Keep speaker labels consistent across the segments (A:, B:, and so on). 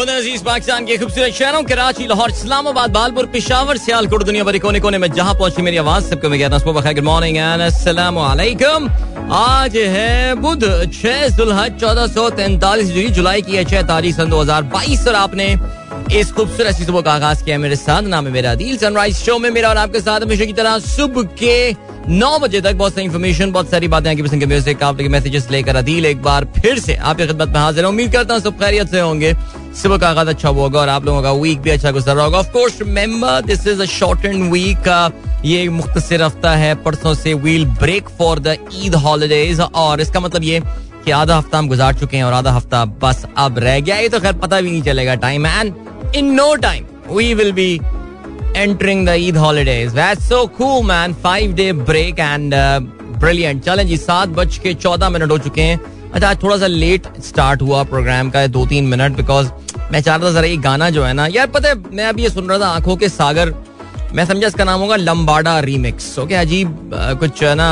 A: अजीज पाकिस्तान के खूबसूरत शहरों कराची लाहौर इस्लामाबाद बालपुर पिशावर सियालकोट दुनिया भरी कोने कोने में जहां पहुंची मेरी आवाज सबको मैं कहता हूँ गुड मॉर्निंग एंड आज है बुध छह जुलह चौदह सौ तैंतालीस जुलाई की है छह तारीख सन दो हजार बाईस और आपने इस खूबसूरत सुबह का आगाज किया मेरे साथ नाम है मेरा दिल सनराइज शो में मेरा और आपके साथ हमेशा की तरह सुबह के नौ बजे तक बहुत सारी इन्फॉर्मेशन बहुत सारी बातें पसंद के म्यूजिक मैसेजेस लेकर अदील एक बार फिर से आपकी खिदमत में हाजिर है उम्मीद करता हूँ सब खैरियत से होंगे सुबह का आगाज अच्छा होगा और आप लोगों का वीक भी अच्छा गुजर रहा होगा of course remember this is a short and week ये मुख्तर हफ्ता है परसों से we'll break for the Eid holidays और इसका मतलब ये कि आधा हफ्ता हम गुजार चुके हैं और आधा हफ्ता बस अब रह गया ये तो खैर पता भी नहीं चलेगा time and in no time we will be entering the Eid holidays that's so cool man five day break and brilliant चलें जी सात बज के चौदह मिनट हो चुके हैं अच्छा आज थोड़ा सा लेट स्टार्ट हुआ प्रोग्राम का दो तीन मिनट बिकॉज मैं चाह रहा था जरा ये गाना जो है ना यार पता है मैं अभी ये सुन रहा था आंखों के सागर मैं समझा इसका नाम होगा लम्बाडा रीमिक्स ओके अजीब कुछ ना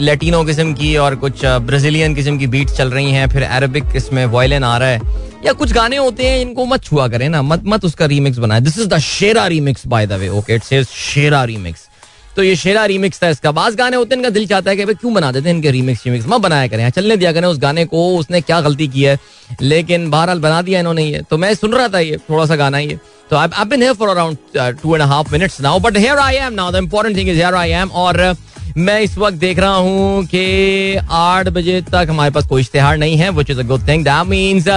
A: लेटिनो किस्म की और कुछ ब्राजीलियन किस्म की बीट चल रही हैं फिर अरबिक इसमें वॉयलिन आ रहा है या कुछ गाने होते हैं इनको मत छुआ करें ना मत मत उसका रीमिक्स बनाए this is the Shera remix by the way okay it's Shera remix तो ये शेरा रीमिक्स था इसका बाज गाने होते हैं इनका दिल चाहता है कि भाई क्यों बना देते हैं इनके रीमिक्स रीमिक्स मैं बनाया करें हाँ, चलने दिया करें उस गाने को उसने क्या गलती की है लेकिन बहरहाल बना दिया इन्होंने ये तो मैं सुन रहा था ये थोड़ा सा गाना ये तो I I been here for around two and half minutes now but here I am now the important thing is here I am और मैं इस वक्त देख रहा हूँ कि आठ बजे तक हमारे पास कोई इश्तेहार नहीं है which is a good thing that means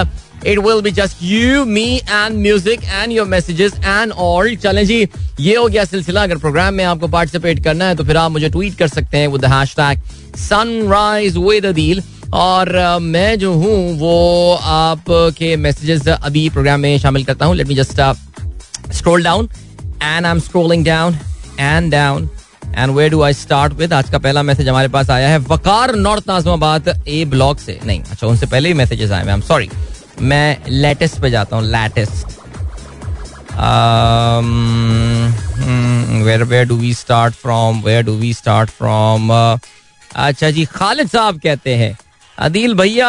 A: it will be just you me and music and your messages and all चलें जी ये हो गया सिलसिला अगर प्रोग्राम में आपको पार्टिसिपेट करना है तो फिर आप मुझे ट्वीट कर सकते हैं with hash tag sunrise with Adeel और मैं जो हूँ वो आपके मैसेजेस अभी प्रोग्राम में शामिल करता हूँ let me just scroll down and I am scrolling down and down and where do I start with आज का पहला मैसेज हमारे पास आया है Waqar north Nazimabad A block से नहीं अच्छा उनसे पहले ही मैसेजेस आए हैं आई एम सॉरी मैं लेटेस्ट पे जाता हूँ latest where where do we start from where do we start from अच्छा जी खालिद साहब कहते हैं अदील भैया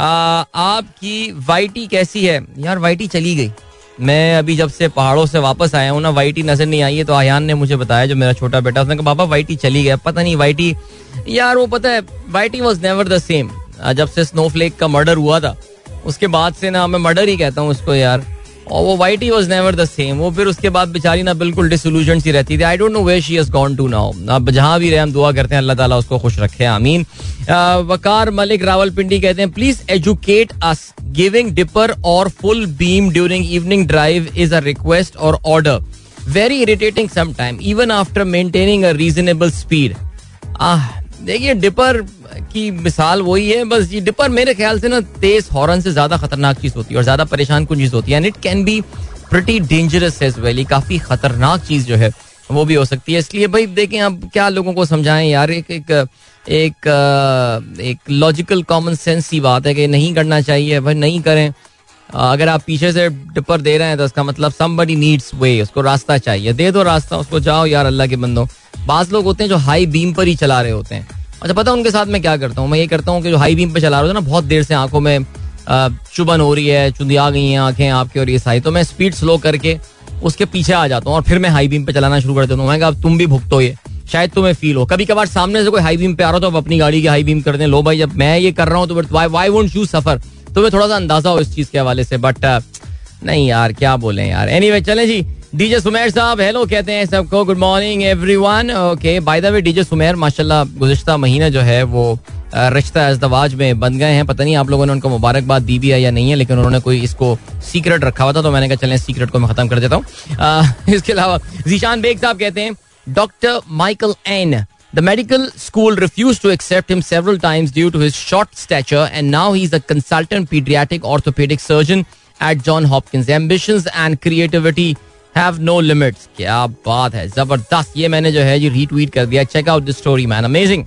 A: आपकी वाइटी कैसी है यार वाइटी चली गई मैं अभी जब से पहाड़ों से वापस आया हूँ ना वाइटी नजर नहीं आई है तो आयान ने मुझे बताया जो मेरा छोटा बेटा उसने कहा बाबा वाइटी चली गया पता नहीं वाइटी यार वो पता है वाइटी वॉज नेवर द सेम जब से स्नोफ्लेक का मर्डर हुआ था उसके बाद से ना मैं मर्डर ही कहता हूँ उसको यार और वो white he was never the same वो फिर उसके बाद बेचारी ना बिल्कुल डिसोल्यूशन सी रहती थी I don't know where she has gone to now अब जहाँ भी रहे हम दुआ करते हैं अल्लाह ताला उसको खुश रखे आमीन वकार मलिक रावलपिंडी कहते हैं please educate us giving dipper और full beam during evening drive is a request और order very irritating some time even after maintaining a reasonable speed ah देखिए डिपर की मिसाल वही है बस ये डिपर मेरे ख्याल से ना तेज हॉर्न से ज्यादा खतरनाक चीज होती है और ज्यादा परेशान कुछ चीज होती है and it can be pretty dangerous as well काफी खतरनाक चीज जो है वो भी हो सकती है इसलिए भाई देखें आप क्या लोगों को समझाएं यार एक एक एक एक लॉजिकल कॉमन सेंस ही बात है कि नहीं करना चाहिए भाई नहीं करें अगर आप पीछे से डिपर दे रहे हैं तो उसका मतलब समबडी नीड्स वे उसको रास्ता चाहिए दे दो रास्ता उसको जाओ यार अल्लाह के बंदो बाज लोग होते हैं जो हाई बीम पर ही चला रहे होते हैं अच्छा पता है उनके साथ मैं क्या करता हूँ मैं ये करता हूँ कि जो हाई बीम पर चला रहे होते ना बहुत देर से आंखों में चुभन हो रही है चुंदी आ गई हैं आंखें आपकी और ये सारी तो मैं स्पीड स्लो करके उसके पीछे आ जाता हूँ और फिर मैं हाई बीम पे चलाना शुरू कर देता हूँ मैं अब तुम भी भुगतो ये शायद तुम्हें फील हो कभी कभार सामने से कोई हाई बीम पे आ रहा हो तो आप अपनी गाड़ी की हाई बीम कर दें लो भाई जब मैं ये कर रहा हूँ तो why why won't you suffer तुम्हें थोड़ा सा अंदाजा हो इस चीज के हवाले से बट uh, नहीं यार क्या बोले यार एनी anyway, चले जी डीजे सुमेर साहब हेलो कहते हैं सबको good morning everyone okay by the way DJ Sumer माशाल्लाह गुजशत महीना जो है वो रिश्ता अजदवाज में बन गए हैं पता नहीं आप लोगों ने उनको मुबारकबाद दी भी है या नहीं है लेकिन उन्होंने कोई इसको सीक्रेट रखा हुआ था तो मैंने कहा चलें सीक्रेट को मैं ख़त्म कर देता हूँ इसके अलावा जीशान बेग साहब कहते हैं doctor Michael N the medical school refuse to accept him several times due to to short stature and now he is a consultant paediatric orthopaedic surgeon at John Hopkins ambitions and creativity have no limits क्या बात है जबरदस्त ये मैंने जो है ये retweet कर दिया check out the story man amazing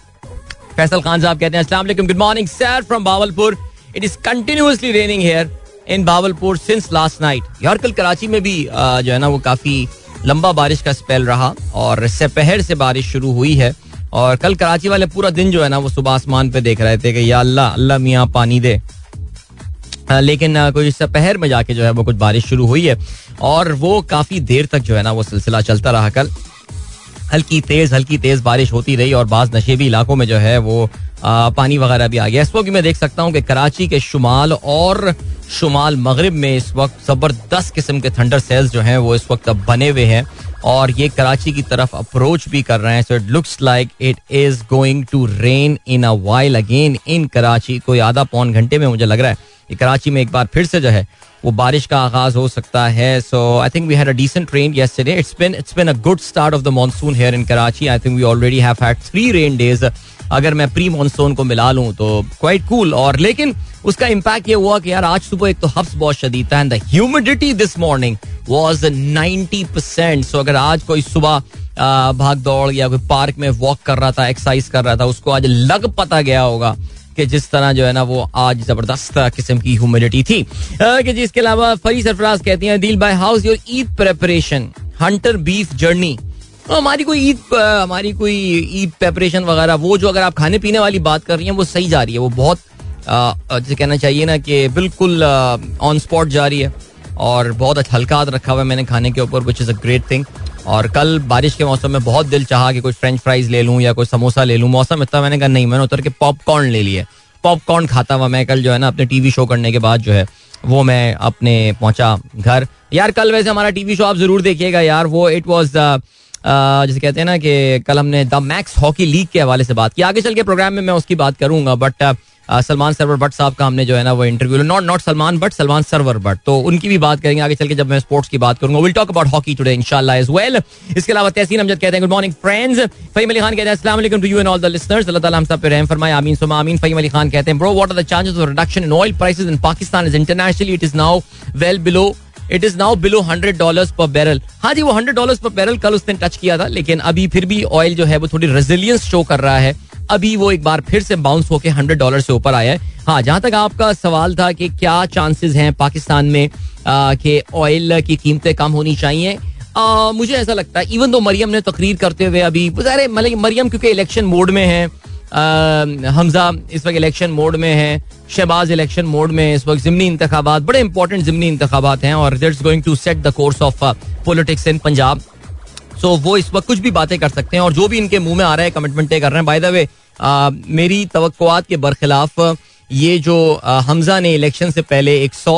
A: Faisal Khan साहब कहते हैं अस्सलाम वालेकुम good morning sir from Bahawalpur it is continuously raining here in Bahawalpur since last night यार कल कराची में भी जो है ना वो काफी लंबा बारिश का स्पेल रहा और सपहर से बारिश शुरू हुई है और कल कराची वाले पूरा दिन जो है ना वो सुबह आसमान पे देख रहे थे कि या अल्लाह अल्लाह मियाँ पानी दे हाँ, लेकिन हाँ, कोई सपहर पहर में जाके जो है वो कुछ बारिश शुरू हुई है और वो काफ़ी देर तक जो है ना वो सिलसिला चलता रहा कल हल्की तेज़ हल्की तेज़ बारिश होती रही और बाज़ नशेबी इलाकों में जो है वो आ, पानी वगैरह भी आ गया इस वक्त मैं देख सकता हूँ कि कराची के शुमाल और शुमाल मगरब में इस वक्त ज़बरदस्त किस्म के थंडर सेल्स जो हैं वो इस वक्त अब बने हुए हैं और ये कराची की तरफ अप्रोच भी कर रहे हैं so it looks like it is going to rain in a while again in Karachi कोई आधा पौन घंटे में मुझे लग रहा है कि कराची में एक बार फिर से जो है वो बारिश का आगाज हो सकता है so I think we had a decent rain yesterday it's been it's been a good start of the monsoon here in Karachi I think we already have had three rain days अगर मैं प्री मानसून को मिला लूँ तो quite cool cool. और लेकिन उसका impact ये हुआ कि यार आज सुबह एक तो हफ्स बहुत शदीद था and the humidity this morning was ninety percent so अगर आज कोई सुबह भाग दौड़ या कोई पार्क में वॉक कर रहा था एक्सरसाइज कर रहा था उसको आज लग पता गया होगा कि जिस तरह जो है ना वो आज जबरदस्त किस्म की ह्यूमिडिटी थी कि जी इसके अलावा फरी सरफराज कहती हैं दिल bye house your Eid preparation hunter beef journey तो हमारी कोई ईद हमारी कोई ईद प्रेपरेशन वगैरह वो जो अगर आप खाने पीने वाली बात कर रही हैं वो सही जा रही है वो बहुत जैसे कहना चाहिए ना कि बिल्कुल ऑन स्पॉट जा रही है और बहुत अच्छा हल्का रखा हुआ है मैंने खाने के ऊपर which is a great thing और कल बारिश के मौसम में बहुत दिल चाहा कि कुछ फ्रेंच फ्राइज ले लूँ या कोई समोसा ले लूँ मौसम इतना मैंने कहा नहीं मैंने उतर के पॉपकॉर्न ले लिया पॉपकॉर्न खाता हुआ मैं कल जो है ना अपने टीवी शो करने के बाद जो है वो मैं अपने पहुंचा घर यार कल वैसे हमारा टीवी शो आप जरूर देखिएगा यार वो इट वॉज जैसे कहते हैं ना कि कल हमने द मैक्स हॉकी लीग के हवाले से बात की आगे चल के प्रोग्राम में मैं उसकी बात करूंगा बट सलमान सरवर भट्ट साहब का हमने जो है ना वो interview not not Salman but Salman Sarwar Bhatt तो उनकी भी बात करेंगे आगे चल के जब मैं स्पोर्ट्स की बात करूंगा will talk about hockey today इंशाल्लाह एज वेल इसके अलावा तहसीन अमजद कहते हैं good morning friends Faheem Ali Khan कहते हैं अस्सलाम वालेकुम to you and all the listeners Allah ताला हम सब पे रहम फरमाए आमीन सुमा आमीन फहीम अली खान कहते हैं bro what are the chances of reduction in oil prices in Pakistan is internationally it is now well below it is now below hundred dollar per barrel हाँ जी वो हंड्रेड डॉलर पर बैरल कल उसने टच किया था लेकिन अभी फिर भी ऑयल जो है वो थोड़ी रेजिलियंस शो कर रहा है अभी वो एक बार फिर से बाउंस होकर हंड्रेड डॉलर से ऊपर आया है हाँ जहां तक आपका सवाल था कि क्या चांसेस हैं पाकिस्तान में कि ऑयल की कीमतें कम होनी चाहिए आ, मुझे ऐसा लगता है इवन दो मरियम ने तकरीर करते हुए अभी मतलब मरियम क्योंकि इलेक्शन मोड में है हमजा इस वक्त इलेक्शन मोड में है शहबाज इलेक्शन मोड में इस वक्त जिमनी इंतबात बड़े इंपॉर्टेंट जिमनी इंतबात हैं और that's going to set the course of politics in Punjab so वो इस वक्त कुछ भी बातें कर सकते हैं और जो भी इनके मुंह में आ रहा है कमिटमेंट कर रहे हैं बाय द वे मेरी तो के बरखिलाफ ये जो uh, हमजा ने इलेक्शन से पहले एक सौ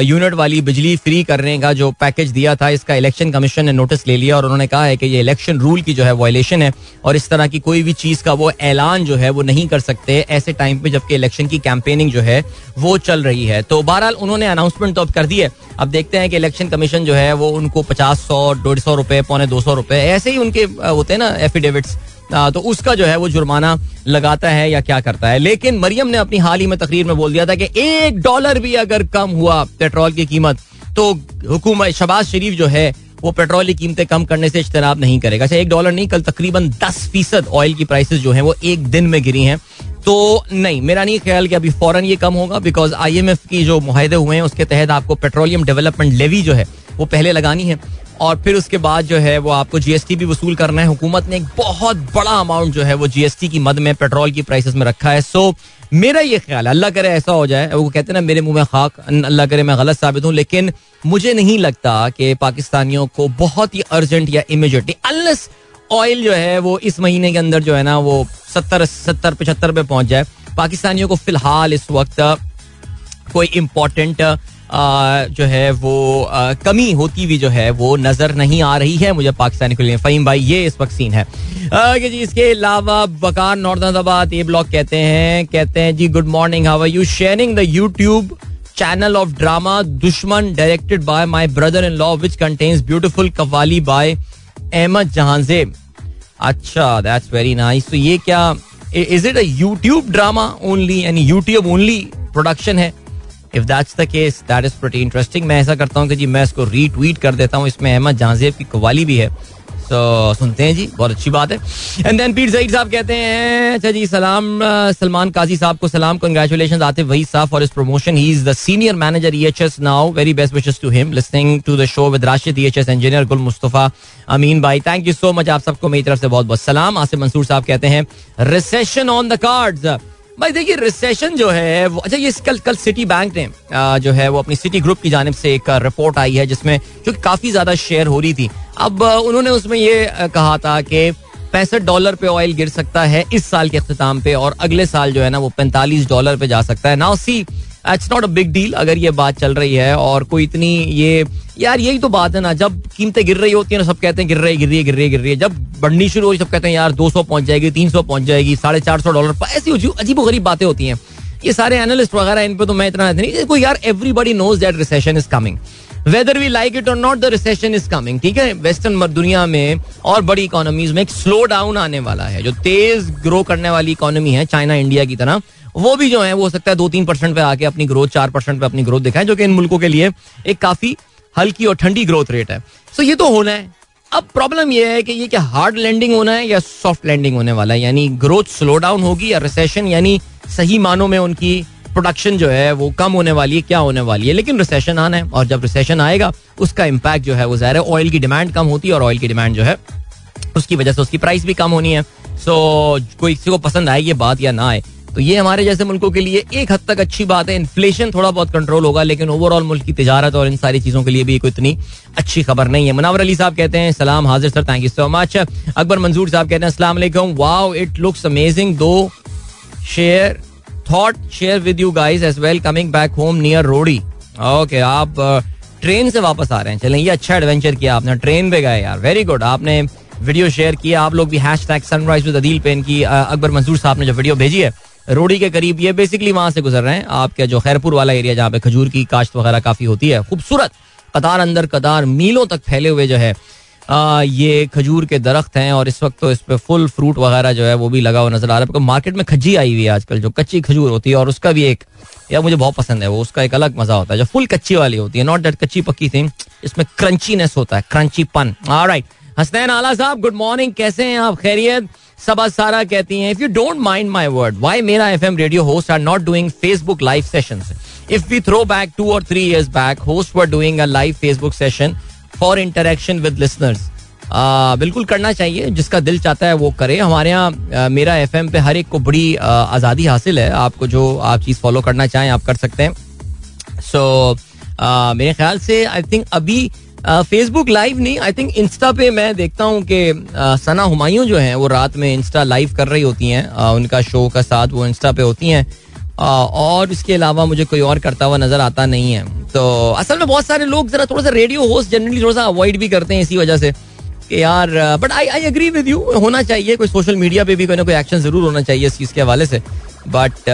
A: यूनिट वाली बिजली फ्री करने का जो पैकेज दिया था इसका इलेक्शन कमीशन ने नोटिस ले लिया और उन्होंने कहा है कि ये इलेक्शन रूल की जो है वॉयलेशन है और इस तरह की कोई भी चीज़ का वो ऐलान जो है वो नहीं कर सकते ऐसे टाइम पे जबकि इलेक्शन की कैंपेनिंग जो है वो चल रही है तो बहरहाल उन्होंने अनाउंसमेंट तो अब कर दी है अब देखते हैं कि इलेक्शन कमीशन जो है वो उनको पचास सौ डेढ़ सौ रुपये पौने दो सौ रुपये ऐसे ही उनके होते हैं ना एफिडेविट्स तो उसका जो है वो जुर्माना लगाता है या क्या करता है लेकिन मरियम ने अपनी हाल ही में तकरीर में बोल दिया था कि एक डॉलर भी अगर कम हुआ पेट्रोल की कीमत तो हुकूमत शबाज शरीफ जो है वो पेट्रोल की कीमतें कम करने से इज्तनाब नहीं करेगा अच्छा एक डॉलर नहीं कल तकरीबन दस फीसद ऑयल की प्राइसेस जो है वो एक दिन में गिरी हैं तो नहीं मेरा नहीं ख्याल कि अभी फौरन ये कम होगा बिकॉज आईएमएफ की जो माहे हुए हैं उसके तहत आपको पेट्रोलियम डेवलपमेंट लेवी जो है वो पहले लगानी है और फिर उसके बाद जो है वो आपको जीएसटी भी वसूल करना है हुकूमत ने एक बहुत बड़ा अमाउंट जो है वो जीएसटी की मद में पेट्रोल की प्राइसेस में रखा है सो मेरा ये ख्याल है अल्लाह करे ऐसा हो जाए वो कहते हैं ना मेरे मुंह में खाक अल्लाह करे मैं गलत साबित हूँ लेकिन मुझे नहीं लगता कि पाकिस्तानियों को बहुत ही अर्जेंट या इमिजिएटली अनलेस ऑयल जो है वो इस महीने के अंदर जो है ना वो सत्तर सत्तर पचहत्तर पे पहुंच जाए पाकिस्तानियों को फिलहाल इस वक्त कोई इम्पोर्टेंट जो है वो कमी होती हुई जो है वो नजर नहीं आ रही है मुझे पाकिस्तानी खुले फहीम भाई ये इस वक्त सीन है कि जी इसके अलावा बकार नॉर्दाबाद ये ब्लॉग कहते हैं कहते हैं जी good morning how are you sharing the YouTube channel of drama Dushman directed by my brother in law which contains beautiful qawwali by Ahmad Jahanzeb अच्छा दैट्स वेरी नाइस तो ये क्या is it a YouTube drama only यानी यूट्यूब ओनली प्रोडक्शन है if that's the case that is pretty interesting मैं ऐसा करता हूँ कि जी मैं इसको रीट्वीट कर देता हूँ इसमें अहमद जहाजेब की कवाली भी है तो सुनते हैं जी बहुत अच्छी बात है एंड देन पीर जईद साहब कहते हैं अच्छा जी सलाम सलमान काजी साहब को सलाम कंग्रेचुलेशन आते वही साहब for his promotion he is the senior manager E H S now very best wishes to him listening to the show with Rashid E H S engineer Gul Mustafa Amin भाई थैंक यू सो मच आप सबको मेरी तरफ से बहुत बहुत सलाम आसिफ मंसूर साहब कहते हैं रिसेशन ऑन द कार्ड्स भाई देखिए रिसेशन जो है वो अच्छा ये कल कल सिटी बैंक ने जो है वो अपनी सिटी ग्रुप की जानब से एक रिपोर्ट आई है जिसमें जो काफ़ी ज़्यादा शेयर हो रही थी अब उन्होंने उसमें ये कहा था कि पैंसठ डॉलर पे ऑयल गिर सकता है इस साल के अख्ताम पे और अगले साल जो है ना वो पैंतालीस डॉलर पे जा सकता है now see it's not a big deal अगर ये बात चल रही है और कोई इतनी ये यार यही तो बात है ना जब कीमतें गिर रही होती है ना सब कहते हैं गिर रही गिर रही है गिर रही गिर रही है जब बढ़नी शुरू हो सब कहते हैं यार 200 पहुंच जाएगी 300 पहुंच जाएगी साढ़े चार सौ डॉलर ऐसी अजीब गरीब बातें होती हैं ये सारे एनालिस्ट वगैरह इन पर तो मैं इतना नहीं यार everybody knows that recession is coming whether we like it और not the recession is coming ठीक है वेस्टर्न दुनिया में और बड़ी इकोनॉमीज में एक स्लो डाउन आने वाला है जो तेज ग्रो करने वाली इकोनॉमी है चाइना इंडिया की तरह वो भी जो है वो हो सकता है दो तीन परसेंट पे आके अपनी ग्रोथ चार परसेंट पे अपनी ग्रोथ दिखाएं जो कि इन मुल्कों के लिए एक काफी हल्की और ठंडी ग्रोथ रेट है सो so, ये तो होना है अब प्रॉब्लम यह है कि ये क्या हार्ड लैंडिंग होना है या सॉफ्ट लैंडिंग होने वाला है यानी ग्रोथ स्लो डाउन होगी या रिसेशन यानी सही मानों में उनकी प्रोडक्शन जो है वो कम होने वाली है क्या होने वाली है लेकिन रिसेशन आना है और जब रिसेशन आएगा उसका इम्पैक्ट जो है वो ज़ाहिर है ऑयल की डिमांड कम होती है और ऑयल की डिमांड जो है उसकी वजह से उसकी प्राइस भी कम होनी है सो so, कोई किसी को पसंद आए ये बात या ना आए तो ये हमारे जैसे मुल्कों के लिए एक हद तक अच्छी बात है इन्फ्लेशन थोड़ा बहुत कंट्रोल होगा लेकिन ओवरऑल मुल्क की तजारत और इन सारी चीज़ों के लिए भी कोई इतनी अच्छी खबर नहीं है मुनावर अली साहब कहते हैं सलाम हाजिर sir thank you so much Akbar Manzoor साहब कहते हैं असला वाओ इट लुक्स अमेजिंग दो share thought share with you guys as well coming back home near रोडी okay आप ट्रेन uh, से वापस आ रहे हैं चलें ये अच्छा एडवेंचर किया आपने ट्रेन पे गए यार वेरी गुड आपने वीडियो शेयर किया आप लोग भी hash tag sunrise with Adeel पेन की अकबर uh, मंसूर साहब ने जो वीडियो भेजी है रोडी के करीब ये बेसिकली वहां से गुजर रहे हैं आपके जो खैरपुर वाला एरिया जहाँ पे खजूर की काश्त वगैरह काफी होती है खूबसूरत कतार अंदर कतार मीलों तक फैले हुए जो है आ, ये खजूर के दरख्त हैं और इस वक्त तो इस पर फुल फ्रूट वगैरह जो है वो भी लगा हुआ नजर आ रहा है मार्केट में खजी आई हुई है आजकल जो कच्ची खजूर होती है और उसका भी एक यार मुझे बहुत पसंद है वो उसका एक अलग मजा होता है जो फुल कच्ची वाली होती है नॉट डेट कच्ची पक्की थी इसमें क्रंचीनेस होता है क्रंची पन राइट हसनैन आला साहब गुड मॉर्निंग कैसे हैं आप खैरियत सबा सारा कहती हैं if you don't mind my word why मेरा FM radio host are not doing Facebook live sessions if we throw back two और three years back host were doing a live Facebook session for interaction with listeners बिल्कुल करना चाहिए जिसका दिल चाहता है वो करे हमारे यहाँ मेरा एफ पे हर एक को बड़ी आज़ादी हासिल है आपको जो आप चीज़ फॉलो करना चाहें आप कर सकते हैं सो so, मेरे ख्याल से आई थिंक अभी फेसबुक लाइव नहीं आई थिंक इंस्टा पे मैं देखता हूँ कि सना हुमायूं जो हैं वो रात में इंस्टा लाइव कर रही होती हैं उनका शो का साथ वो इंस्टा पे होती हैं और इसके अलावा मुझे कोई और करता हुआ नजर आता नहीं है तो असल में बहुत सारे लोग जरा थोड़ा सा रेडियो होस्ट जनरली थोड़ा सा अवॉइड भी करते हैं इसी वजह से कि यार but I I agree with you होना चाहिए कोई सोशल मीडिया पे भी कोई ना कोई एक्शन जरूर होना चाहिए इस चीज़ के हवाले से बट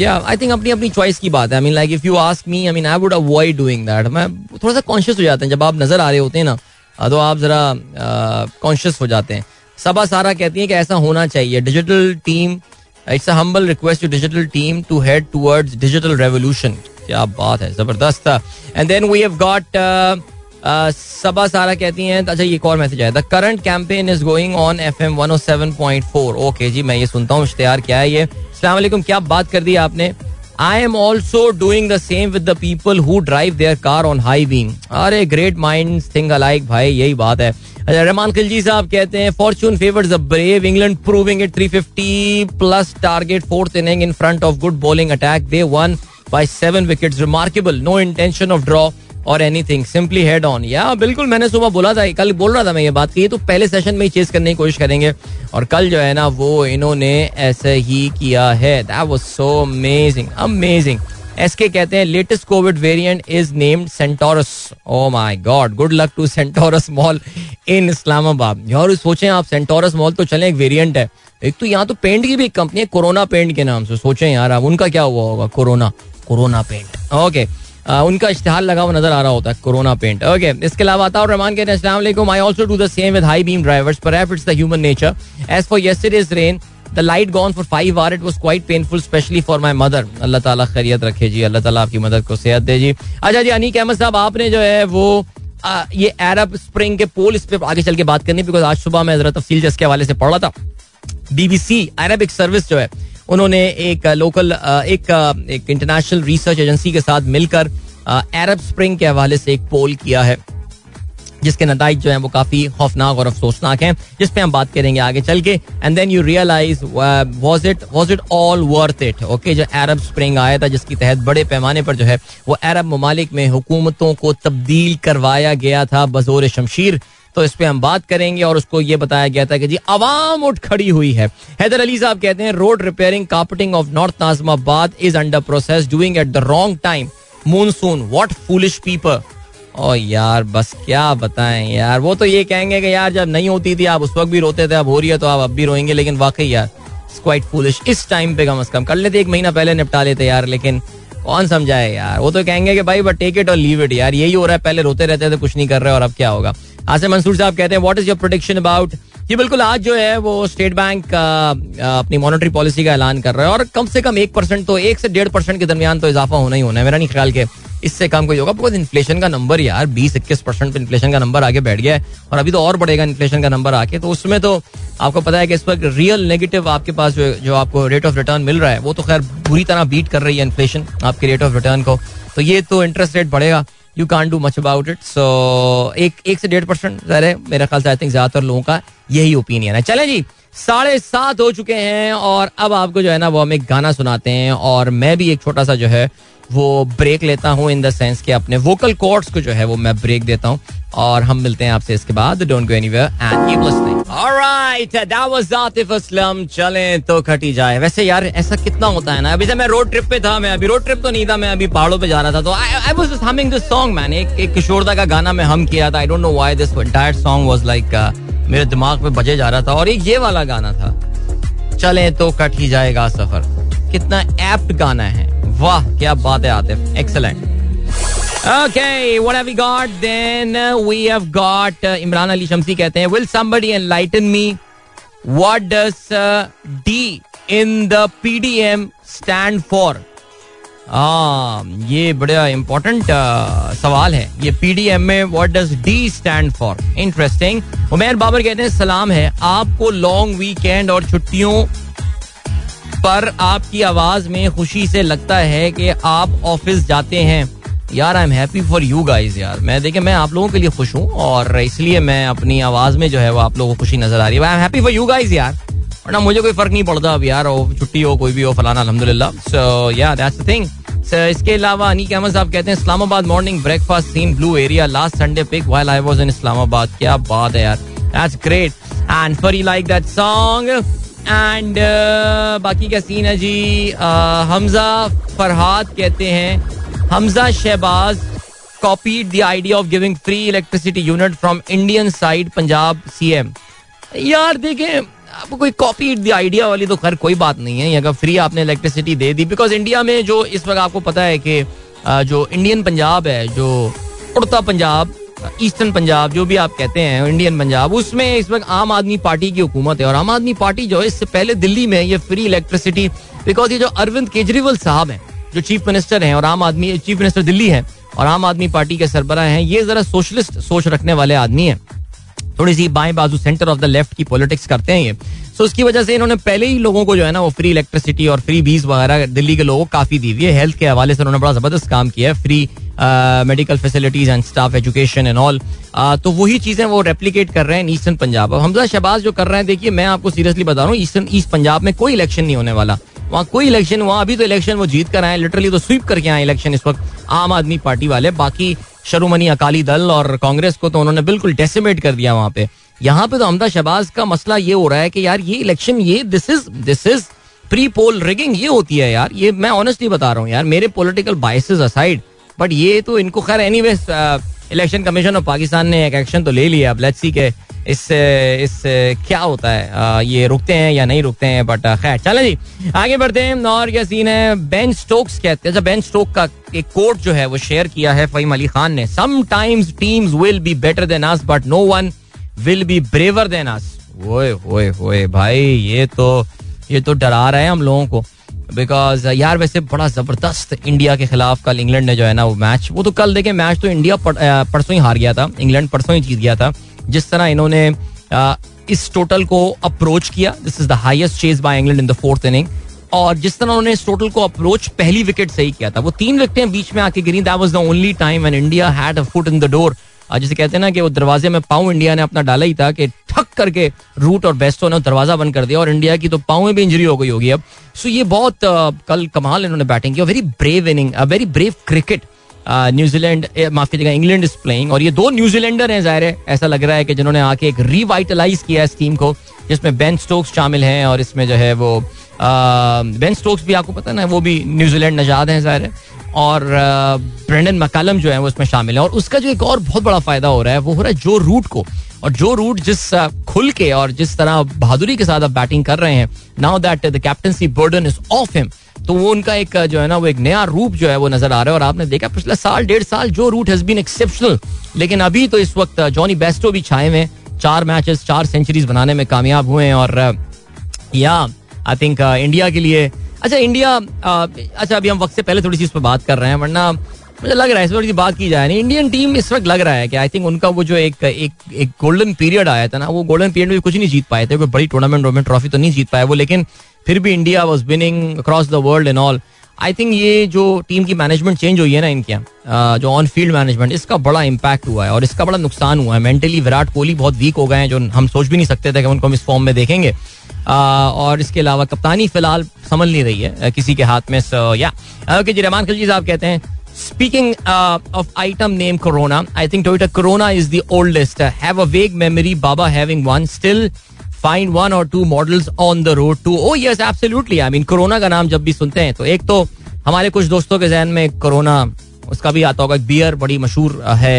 A: या आई थिंक अपनी अपनी चॉइस की बात है I mean like if you ask me I mean I would avoid doing that मैं थोड़ा सा कॉन्शियस हो जाते हैं जब आप नजर आ रहे होते हैं ना तो आप जरा कॉन्शियस uh, हो जाते हैं सबा सारा कहती है कि ऐसा होना चाहिए digital team it's humble request to digital team to head towards digital revolution क्या बात है जबरदस्त and then we have got Saba Sara कहती हैं अच्छा ये एक और मैसेज आया the current campaign is going on F M one O seven point four okay जी मैं ये सुनता हूँ इश्तेहार क्या है ये सलाम क्या बात कर दी आपने I am also doing the same with the people who drive their car on high beam अरे ग्रेट माइंड थिंग अलाइक भाई यही बात है अच्छा, रहमान खिलजी साहब कहते हैं fortune favours a brave England proving it 350 plus target fourth inning in front of good bowling attack they won by seven wickets remarkable no intention of draw और anything simply head on या बिल्कुल मैंने सुबह बोला था कल बोल रहा था मैं ये बात की तो पहले सेशन में ही चेज करने की कोशिश करेंगे और कल जो है ना वो इन्होंने ऐसे ही किया है that was so amazing amazing SK कहते हैं latest covid variant is named Centaurus oh my God good luck to Centaurus mall in Islamabad और सोचें आप सेंटोरस मॉल तो चले एक वेरिएंट है एक तो यहाँ तो पेंट की भी एक कंपनी है कोरोना पेंट के नाम से सोचें यार अब उनका क्या हुआ होगा corona corona paint okay okay. उनका इश्तेहार लगा हुआ नजर आ रहा होता है कोरोना पेंट ओके इसके अलावा आता रहमान कहते हैं Aslam I also do the same with high beam drivers पर F it's the human nature as for is rain the light gone for five are it was quite painful specially for my mother अल्लाह ताला खैरियत रखे जी अल्लाह ताला आपकी मदद को सेहत दे जी अच्छा जी अनीक अहमद साहब आपने जो है वो आ, ये अरब स्प्रिंग के पोल इस पर आगे चल के बात करनी बिकॉज आज सुबह मैं जरा तफसील के हवाले से पढ़ रहा था बीबीसी अरबिक सर्विस जो है उन्होंने एक लोकल एक एक इंटरनेशनल रिसर्च एजेंसी के साथ मिलकर अरब स्प्रिंग के हवाले से एक पोल किया है जिसके नतज जो है वो काफी खौफनाक और अफसोसनाक हैं जिस पे हम बात करेंगे आगे चल के and then you realise was it was it all worth it okay जो अरब स्प्रिंग आया था जिसके तहत बड़े पैमाने पर जो है वो अरब ममालिक में हुकूमतों को तब्दील करवाया गया था बजोर शमशीर तो इस पर हम बात करेंगे और उसको ये बताया गया था कि जी आवाम उठ खड़ी हुई है हैदर अली साहब कहते हैं road repairing carpeting of north Nazimabad is under process doing at the wrong time monsoon what foolish people oh यार बस क्या बताएं यार वो तो ये कहेंगे कि यार जब नहीं होती थी आप उस वक्त भी रोते थे अब हो रही है तो आप अब भी रोएंगे लेकिन वाकई यार क्वाइट फूलिश इस टाइम पे कम अज कम कर लेते एक महीना पहले निपटा लेते यार लेकिन कौन समझाए यार वो तो कहेंगे कि भाई बट टेक इट और लीव इट यार यही हो रहा है पहले रोते रहते थे कुछ नहीं कर रहे और अब क्या होगा आसिम मंसूर साहब कहते हैं what is your prediction about जी बिल्कुल आज जो है वो स्टेट बैंक अपनी मॉनेटरी पॉलिसी का ऐलान कर रहा है और कम से कम एक परसेंट तो एक से डेढ़ परसेंट के दरमियान तो इजाफा होना ही होना है मेरा नहीं ख्याल के इससे काम कोई होगा बिकॉज इन्फ्लेशन का नंबर यार बीस इक्कीस परसेंट पर इन्फ्लेशन का नंबर आगे बैठ गया है और अभी तो और बढ़ेगा इन्फ्लेशन का नंबर आके तो उसमें तो आपको पता है कि इस पर रियल नेगेटिव आपके पास जो जो आपको रेट ऑफ रिटर्न मिल रहा है वो तो खैर बुरी तरह बीट कर रही है इन्फ्लेशन आपके रेट ऑफ रिटर्न को तो ये तो इंटरेस्ट रेट बढ़ेगा you can do much about it so एक एक से डेढ़ परसेंट ज़र है मेरे ख्याल से आई थिंक ज़्यादातर लोगों का यही ओपिनियन है चले जी साढ़े सात हो चुके हैं और अब आपको जो है ना वो हम एक गाना सुनाते हैं और मैं भी एक छोटा सा जो है वो ब्रेक लेता हूँ इन द सेंस कि अपने वोकल कॉर्ड्स को जो है वो मैं ब्रेक देता हूँ और हम मिलते हैं आपसे इसके बाद don't go anywhere and keep listening alright that was Atif Aslam चलें तो खटी जाए वैसे यार ऐसा कितना होता है ना अभी से मैं रोड ट्रिप पे था मैं अभी रोड ट्रिप तो नहीं था मैं अभी पहाड़ों पे जा रहा था तो I was just humming this song मैंने एक, एक किशोरदा का गाना मैं हम किया था I don't know why this entire song was like मेरे दिमाग में बजे जा रहा था और एक ये वाला गाना था चलें तो कट ही जाएगा सफर कितना एप्ट गाना है वाह क्या बात है Atif excellent Okay, what have we got? Then we have got uh, Imran Ali Shamsi कहते हैं Will somebody enlighten me? What does uh, D in the PDM stand for? हाँ ये बड़ा इम्पोर्टेंट सवाल है ये पीडीएम में what does D stand for interesting उमेर बाबर कहते हैं सलाम है आपको लॉन्ग वीकेंड और छुट्टियों
B: पर आपकी आवाज में खुशी से लगता है कि आप ऑफिस जाते हैं यार I am happy for you guys यार मैं देखे मैं आप लोगों के लिए खुश हूँ और इसलिए मैं अपनी आवाज में जो है वो आप लोगों को खुशी नजर आ रही है I am happy for you guys यार वरना मुझे कोई फर्क नहीं पड़ता अब यार हो छुट्टी हो कोई भी हो फलाना अलहमदुल्ला so yeah that's the thing इसके अलावा अनिक अहमद साहब कहते हैं Islamabad morning breakfast scene blue area last Sunday pick while I was in Islamabad क्या बात है यार that's great and for you like that song and uh, बाकी का सीन है जी uh, हमजा फरहाद कहते हैं Hamza Shahbaz copied the idea of giving free electricity unit from Indian side Punjab C M यार देखें अब कोई कॉपी द आइडिया वाली तो खैर कोई बात नहीं है अगर फ्री आपने इलेक्ट्रिसिटी दे दी बिकॉज इंडिया में जो इस वक्त आपको पता है कि uh, जो इंडियन पंजाब है जो उड़ता पंजाब ईस्टर्न पंजाब जो भी आप कहते हैं इंडियन पंजाब उसमें इस वक्त आम आदमी पार्टी की हुकूमत है और आम आदमी पार्टी जो है इससे पहले दिल्ली में ये फ्री इलेक्ट्रिसिटी बिकॉज ये जो अरविंद केजरीवाल साहब हैं जो चीफ मिनिस्टर हैं और आम आदमी चीफ मिनिस्टर दिल्ली है और आम आदमी पार्टी के सरबराह हैं ये जरा सोशलिस्ट सोच रखने वाले आदमी हैं थोड़ी सी बाएं बाजू सेंटर ऑफ द लेफ्ट की पॉलिटिक्स करते हैं ये सो so, उसकी वजह से इन्होंने पहले ही लोगों को जो है ना वो फ्री इलेक्ट्रिसिटी और फ्री बीज वगैरह दिल्ली के लोगों को काफ़ी दी हुई है हेल्थ के हवाले से उन्होंने बड़ा ज़बरदस्त काम किया है free medical facilities and staff education and all तो वही चीज़ें वो रेप्लीकेट कर रहे हैं ईस्टर्न पंजाब अब हमजा शहबाज जो कर रहे हैं देखिए मैं आपको सीरियसली बता रहा हूँ ईस्टर्न ईस्ट पंजाब में कोई इलेक्शन नहीं होने वाला वहाँ कोई इलेक्शन वहाँ अभी तो इलेक्शन वो जीत कर आए लिटरली तो स्वीप करके आए इलेक्शन इस वक्त आम आदमी पार्टी वाले बाकी शरुमनी अकाली दल और कांग्रेस को तो उन्होंने बिल्कुल डेसिमेट कर दिया वहां पे यहाँ पे तो अहमदा शहबाज का मसला ये हो रहा है कि यार ये इलेक्शन ये this is this is pre poll rigging ये होती है यार ये मैं ऑनेस्टली बता रहा हूँ यार मेरे पोलिटिकल बाइसिस असाइड बट ये तो इनको खैर any election commission of Pakistan ने एक एक्शन तो ले लिया अब लेट्स सी के इस इस क्या होता है आ, ये रुकते हैं या नहीं रुकते हैं बट खैर चले जी आगे बढ़ते हैं और क्या सीन है बेन स्टोक्स कहते हैं बेन अच्छा, स्टोक का एक कोट जो है वो शेयर किया है फहीम अली खान ने sometimes teams will be better than us but no one will be braver than us ओए होए होए भाई ये तो ये तो डरा रहे हैं हम लोगों को बिकॉज यार uh, वैसे बड़ा जबरदस्त इंडिया के खिलाफ कल इंग्लैंड ने जो है ना वो मैच वो तो कल देखे मैच तो इंडिया uh, परसों ही हार गया था इंग्लैंड परसों ही जीत गया था जिस तरह इन्होंने uh, इस टोटल को अप्रोच किया this is the highest chase by England in the fourth inning और जिस तरह उन्होंने इस टोटल को अप्रोच पहली विकेट से ही किया था वो तीन विकेटें बीच में आके गिरी that was the only time an India had a foot in the door जैसे कहते हैं ना कि वो दरवाजे में पाऊ इंडिया ने अपना डाला ही था कि ठक करके रूट और बेस्टो ने दरवाजा बंद कर दिया और इंडिया की तो पाऊ में भी इंजरी हो गई होगी अब सो ये बहुत कल कमाल इन्होंने बैटिंग की very brave inning very brave cricket New Zealand माफ कीजिएगा इंग्लैंड इज प्लेइंग और ये दो न्यूजीलैंडर हैं जाहिर है ऐसा लग रहा है कि जिन्होंने आके एक रिवाइटलाइज किया इस टीम को जिसमें बेन स्टोक्स शामिल हैं और इसमें जो है वो बेन um, स्टोक्स भी आपको पता ना वो भी न्यूजीलैंड नजाद हैं ज़ाहिर है और ब्रेंडन uh, मकालम जो है वो इसमें शामिल है और उसका जो एक और बहुत बड़ा फायदा हो रहा है वो हो रहा है जो रूट को और जो रूट जिस uh, खुल के और जिस तरह बहादुरी के साथ आप बैटिंग कर रहे हैं now that the captaincy burden is off him तो वो उनका एक uh, जो है ना वो एक नया रूप जो है वो नजर आ रहा है और आपने देखा पिछले साल डेढ़ साल Joe Root has been exceptional लेकिन अभी तो इस वक्त जॉनी बेस्टो भी छाए हुए चार मैचेस चार सेंचुरीज बनाने में कामयाब हुए हैं और या आई थिंक इंडिया के लिए अच्छा इंडिया uh, अच्छा अभी हम वक्त से पहले थोड़ी सी उस पर बात कर रहे हैं वरना मुझे लग रहा है इस वक्त बात की जाए नहीं इंडियन टीम इस वक्त लग रहा है कि आई थिंक उनका वो जो एक एक एक गोल्डन पीरियड आया था ना वो गोल्डन पीरियड में कुछ नहीं जीत पाए थे कोई बड़ी टूर्नामेंट वोर्नामेंट ट्रॉफी तो नहीं जीत पाया वो लेकिन फिर भी India was winning across the world and all I think ये जो टीम की मैनेजमेंट चेंज हुई है ना इनके यहाँ जो ऑन फील्ड मैनेजमेंट इसका बड़ा इम्पैक्ट हुआ है और इसका बड़ा नुकसान हुआ है मेंटली विराट कोहली बहुत वीक हो गए हैं जो हम सोच भी नहीं सकते थे कि उनको हम इस फॉर्म में देखेंगे और इसके अलावा कप्तानी फिलहाल समझ नहीं रही है किसी के हाथ में या ओके जी रहमान खिलजी साहब कहते हैं speaking of item name Corona I think Toyota Corona is the oldest have a vague memory Baba having one still fine one और two models on the road two oh yes absolutely I mean Corona का नाम जब भी सुनते हैं तो एक तो हमारे कुछ दोस्तों के जहन में कोरोना उसका भी आता होगा बियर बड़ी मशहूर है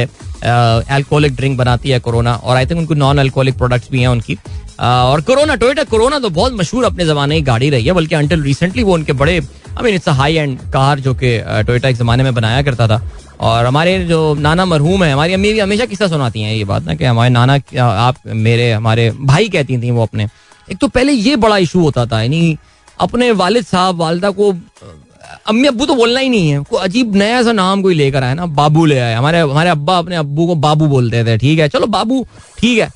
B: एल्कोहलिक ड्रिंक बनाती है कोरोना और आई थिंक उनको नॉन एल्कोहलिक प्रोडक्ट्स भी हैं उनकी और कोरोना टोयोटा कोरोना तो बहुत मशहूर अपने जमाने की गाड़ी रही है बल्कि अंटिल रिसेंटली वो उनके बड़े I mean it's high end car जो कि टोयोटा एक जमाने में बनाया करता था और हमारे जो नाना मरहूम है हमारी अम्मी भी हमेशा किस्सा सुनाती हैं ये बात ना कि हमारे नाना आप मेरे हमारे भाई कहती थी वो अपने एक तो पहले ये बड़ा इशू होता था यानी अपने वालिद साहब वालदा को अम्मी अबू तो बोलना ही नहीं है कोई अजीब नया सा नाम कोई लेकर आया ना बाबू ले आया हमारे हमारे अब्बा अपने अब्बू को बाबू बोलते थे ठीक है चलो बाबू ठीक है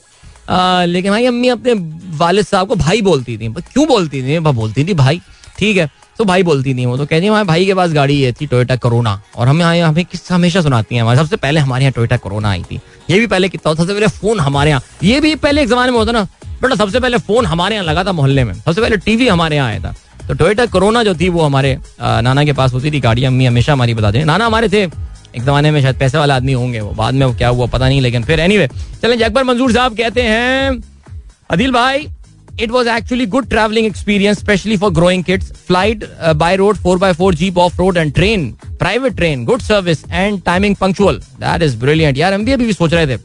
B: लेकिन भाई अम्मी अपने वालिद साहब को भाई बोलती थी क्यों बोलती थी बोलती थी भाई ठीक है तो भाई बोलती थी वो तो कहती हमारे भाई के पास गाड़ी है थी टोयोटा करोना और हमें आए हमें किस हमेशा सुनाती है हमारे सबसे पहले हमारे यहाँ टोयोटा करोना आई थी ये भी पहले कितना सबसे पहले फोन हमारे यहाँ ये भी पहले एक जमाने में होता ना बट सबसे पहले फोन हमारे यहाँ लगा था मोहल्ले में सबसे पहले टीवी हमारे यहाँ आया था तो टोयोटा करोना जो थी वो हमारे नाना के पास होती थी गाड़ी अम्मी हमेशा हमारी बताते नाना हमारे थे एक जमाने में शायद पैसे वाला आदमी होंगे वो बाद में वो क्या हुआ पता नहीं लेकिन फिर एनी anyway, चलें अकबर मंजूर साहब कहते हैं अदिल भाई it was actually good travelling experience specially for growing kids flight by road four by four jeep off road and train private train good service and timing punctual that is brilliant यार हम भी अभी भी सोच रहे थे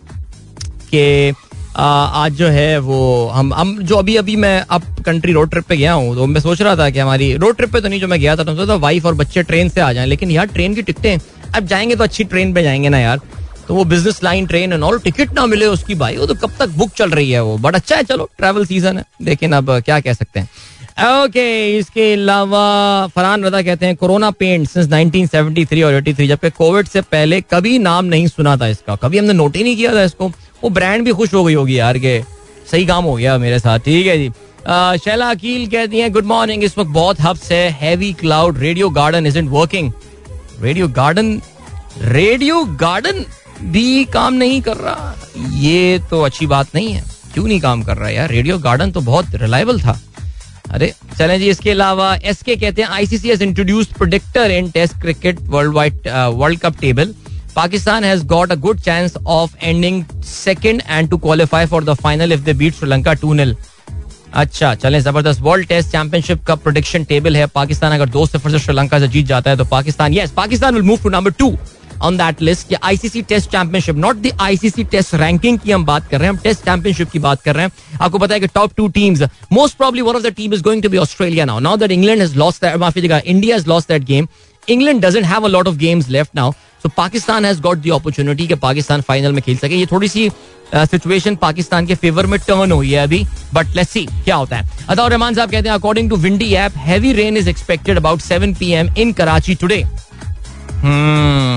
B: कि uh, आज जो है वो हम हम जो अभी अभी मैं अब कंट्री रोड ट्रिप पे गया हूँ तो मैं सोच रहा था कि हमारी रोड ट्रिप पे तो नहीं जो मैं गया था तो वाइफ और बच्चे ट्रेन से आ जाएं लेकिन यार ट्रेन की टिकटें अब जाएंगे तो अच्छी ट्रेन पे जाएंगे ना यार तो वो business line train and all ticket ना मिले उसकी भाई वो तो कब तक बुक चल रही है वो बट अच्छा है चलो ट्रैवल सीजन है लेकिन अब क्या कह सकते हैं ओके okay, इसके अलावा फरहान रदा कहते हैं कोरोना पेंट सिंस 1973 और 83 जबकि कोविड से पहले कभी नाम नहीं सुना था इसका कभी हमने नोट ही नहीं किया था इसको वो ब्रांड भी खुश हो गई होगी यार के सही काम हो गया मेरे साथ ठीक है जी शैला अकील कहती हैं गुड मॉर्निंग इस वक्त बहुत हब्स है heavy cloud radio garden is int working radio garden radio garden भी काम नहीं कर रहा ये तो अच्छी बात नहीं है क्यों नहीं काम कर रहा यार रेडियो गार्डन तो बहुत रिलायबल था अरे चलें जी इसके अलावा एस के कहते हैं ICC has introduce predictor in test cricket world wide world cup table Pakistan has got a good chance of ending second and to qualify for the final if they beat Sri Lanka two nil अच्छा चलें जबरदस्त world test championship का prediction table है पाकिस्तान अगर दो सफर से श्रीलंका से जीत जाता है तो Pakistan yes Pakistan will move to number two on that list कि ICC test championship not the ICC test ranking की हम बात कर रहे हैं हम टेस्ट चैंपियनशिप की बात कर रहे हैं आपको पता है कि top two teams most probably one of the team is going to be Australia now now that England has lost that माफी जगह India has lost that game England doesn't have a lot of games left now so Pakistan has got the opportunity कि Pakistan final में खेल सके ये थोड़ी सी situation Pakistan के फेवर में टर्न हुई है अभी बट लेट्स सी क्या होता है अताउर रहमान साहब कहते हैं according to Windy app heavy rain is expected about 7 PM in Karachi today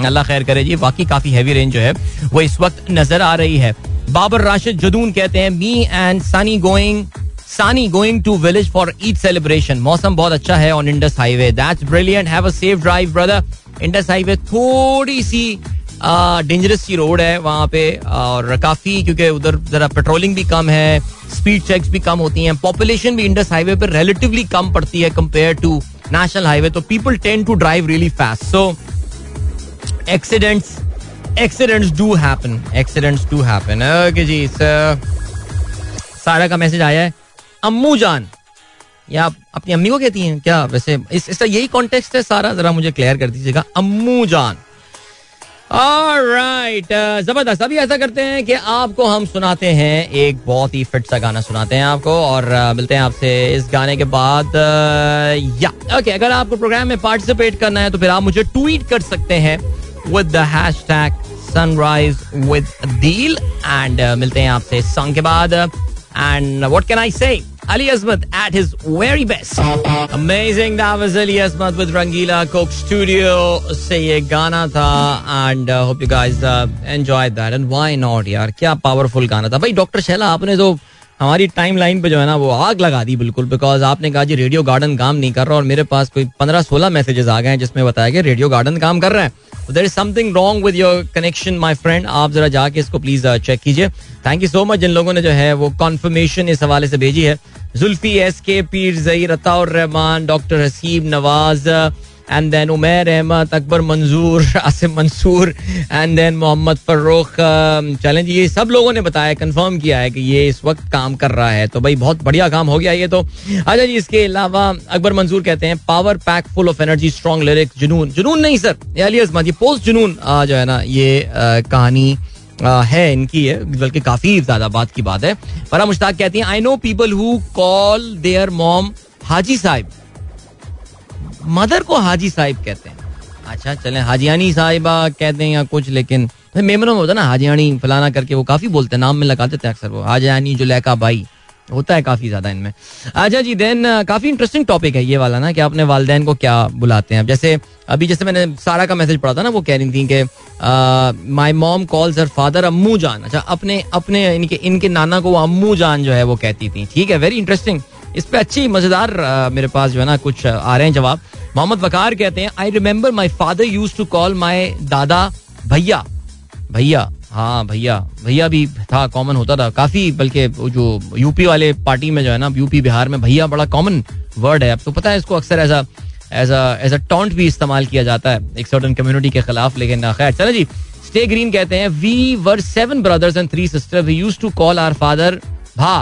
B: अल्लाह खैर करे जी बाकी काफी हैवी रेन जो है वो इस वक्त नजर आ रही है बाबर राशिद जदून कहते हैं me and Sunny going Sani going to village for Eid celebration मौसम बहुत अच्छा है on Indus highway that's brilliant have a safe drive brother Indus highway थोड़ी सी डेंजरस सी रोड है वहाँ पे और काफ़ी क्योंकि उधर ज़रा पेट्रोलिंग भी कम है स्पीड चेक्स भी कम होती हैं पॉपुलेशन भी इंडस हाईवे पर रिलेटिवली कम पड़ती है कंपेयर टू नेशनल हाईवे तो people tend to drive really fast so accidents accidents do happen accidents do happen okay जी सर सारा का मैसेज आया है अम्मू जान या आप अपनी अम्मी को कहती हैं क्या वैसे इस इसका यही कॉन्टेक्स्ट है सारा जरा मुझे क्लियर कर दीजिएगा अम्मू जान राइट uh, जबरदस्त अभी ऐसा करते हैं कि आपको हम सुनाते हैं एक बहुत ही फिट सा गाना सुनाते हैं आपको और uh, मिलते हैं आपसे इस गाने के बाद uh, या ओके अगर आपको प्रोग्राम में पार्टिसिपेट करना है तो फिर आप मुझे ट्वीट कर सकते हैं with the hash tag sunrise with deal and मिलते हैं आपसे सॉन्ग के बाद And what can I say? Ali Asmat at his very best. Amazing. That was Ali Asmat with Rangila Coke Studio. Say ye tha. And uh, hope you guys uh, enjoyed that. And why not, yaar? powerful gana tha. Bhai, Dr. Shela, aapne to... हमारी timeline पे जो है ना वो आग लगा दी बिल्कुल बिकॉज आपने कहा जी रेडियो गार्डन काम नहीं कर रहा और मेरे पास कोई पंद्रह सोलह मैसेजेस आ गए हैं जिसमें बताया गया रेडियो गार्डन काम कर रहे हैं there is something wrong with your connection my friend आप जरा जाके इसको प्लीज चेक uh, कीजिए थैंक यू सो मच जिन लोगों ने जो है वो कॉन्फर्मेशन इस हवाले से भेजी है जुल्फी एस के पीर जई रता Rahman doctor Haseeb Nawaz and then Umer Ahmad Akbar Manzoor Asim Mansoor and then Mohammad Farrukh challenge ये सब लोगों ने बताया कंफर्म किया है कि ये इस वक्त काम कर रहा है तो भाई बहुत बढ़िया काम हो गया ये तो अच्छा जी इसके अलावा अकबर मंजूर कहते हैं power pack full of energy strong lyric Junoon Junoon नहीं सर अलियजमान ये पोस्ट जुनून जो है ना ये कहानी आ, है इनकी है बल्कि काफी ज्यादा बात की बात है परा मुश्ताक कहती है I know people who call their mom हाजी साहब मदर को हाजी साहिब कहते हैं अच्छा चले हाजियानी साहिबा कहते हैं या कुछ लेकिन मेमरों में होता है ना हाजियानी फलाना करके वो काफी बोलते हैं नाम में लगा देते हैं अक्सर वो हाजियानी जो लैका भाई होता है काफी ज्यादा इनमें अच्छा जी देन काफी इंटरेस्टिंग टॉपिक है ये वाला ना कि आपने वाले को क्या बुलाते हैं जैसे अभी जैसे मैंने सारा का मैसेज पढ़ा था ना वो कह रही थी कि my mom calls her father अम्मू जान अच्छा अपने अपने इनके इनके नाना को वो अम्मू जान जो है वो कहती थी ठीक है वेरी इंटरेस्टिंग इस पे अच्छी मजेदार मेरे पास जो है ना कुछ आ रहे हैं जवाब मोहम्मद वकार कहते हैं I remember my father use to call my दादा भैया भैया हाँ भैया भैया भी था कॉमन होता था काफी बल्कि जो यूपी वाले पार्टी में जो है ना यूपी बिहार में भैया बड़ा कॉमन वर्ड है अब तो पता है इसको अक्सर ऐसा ऐसा ऐसा टॉन्ट भी इस्तेमाल किया जाता है एक सर्टन कम्युनिटी के खिलाफ लेकिन खैर चलो जी स्टे ग्रीन कहते हैं we were seven brothers and three sister we use to call our father bha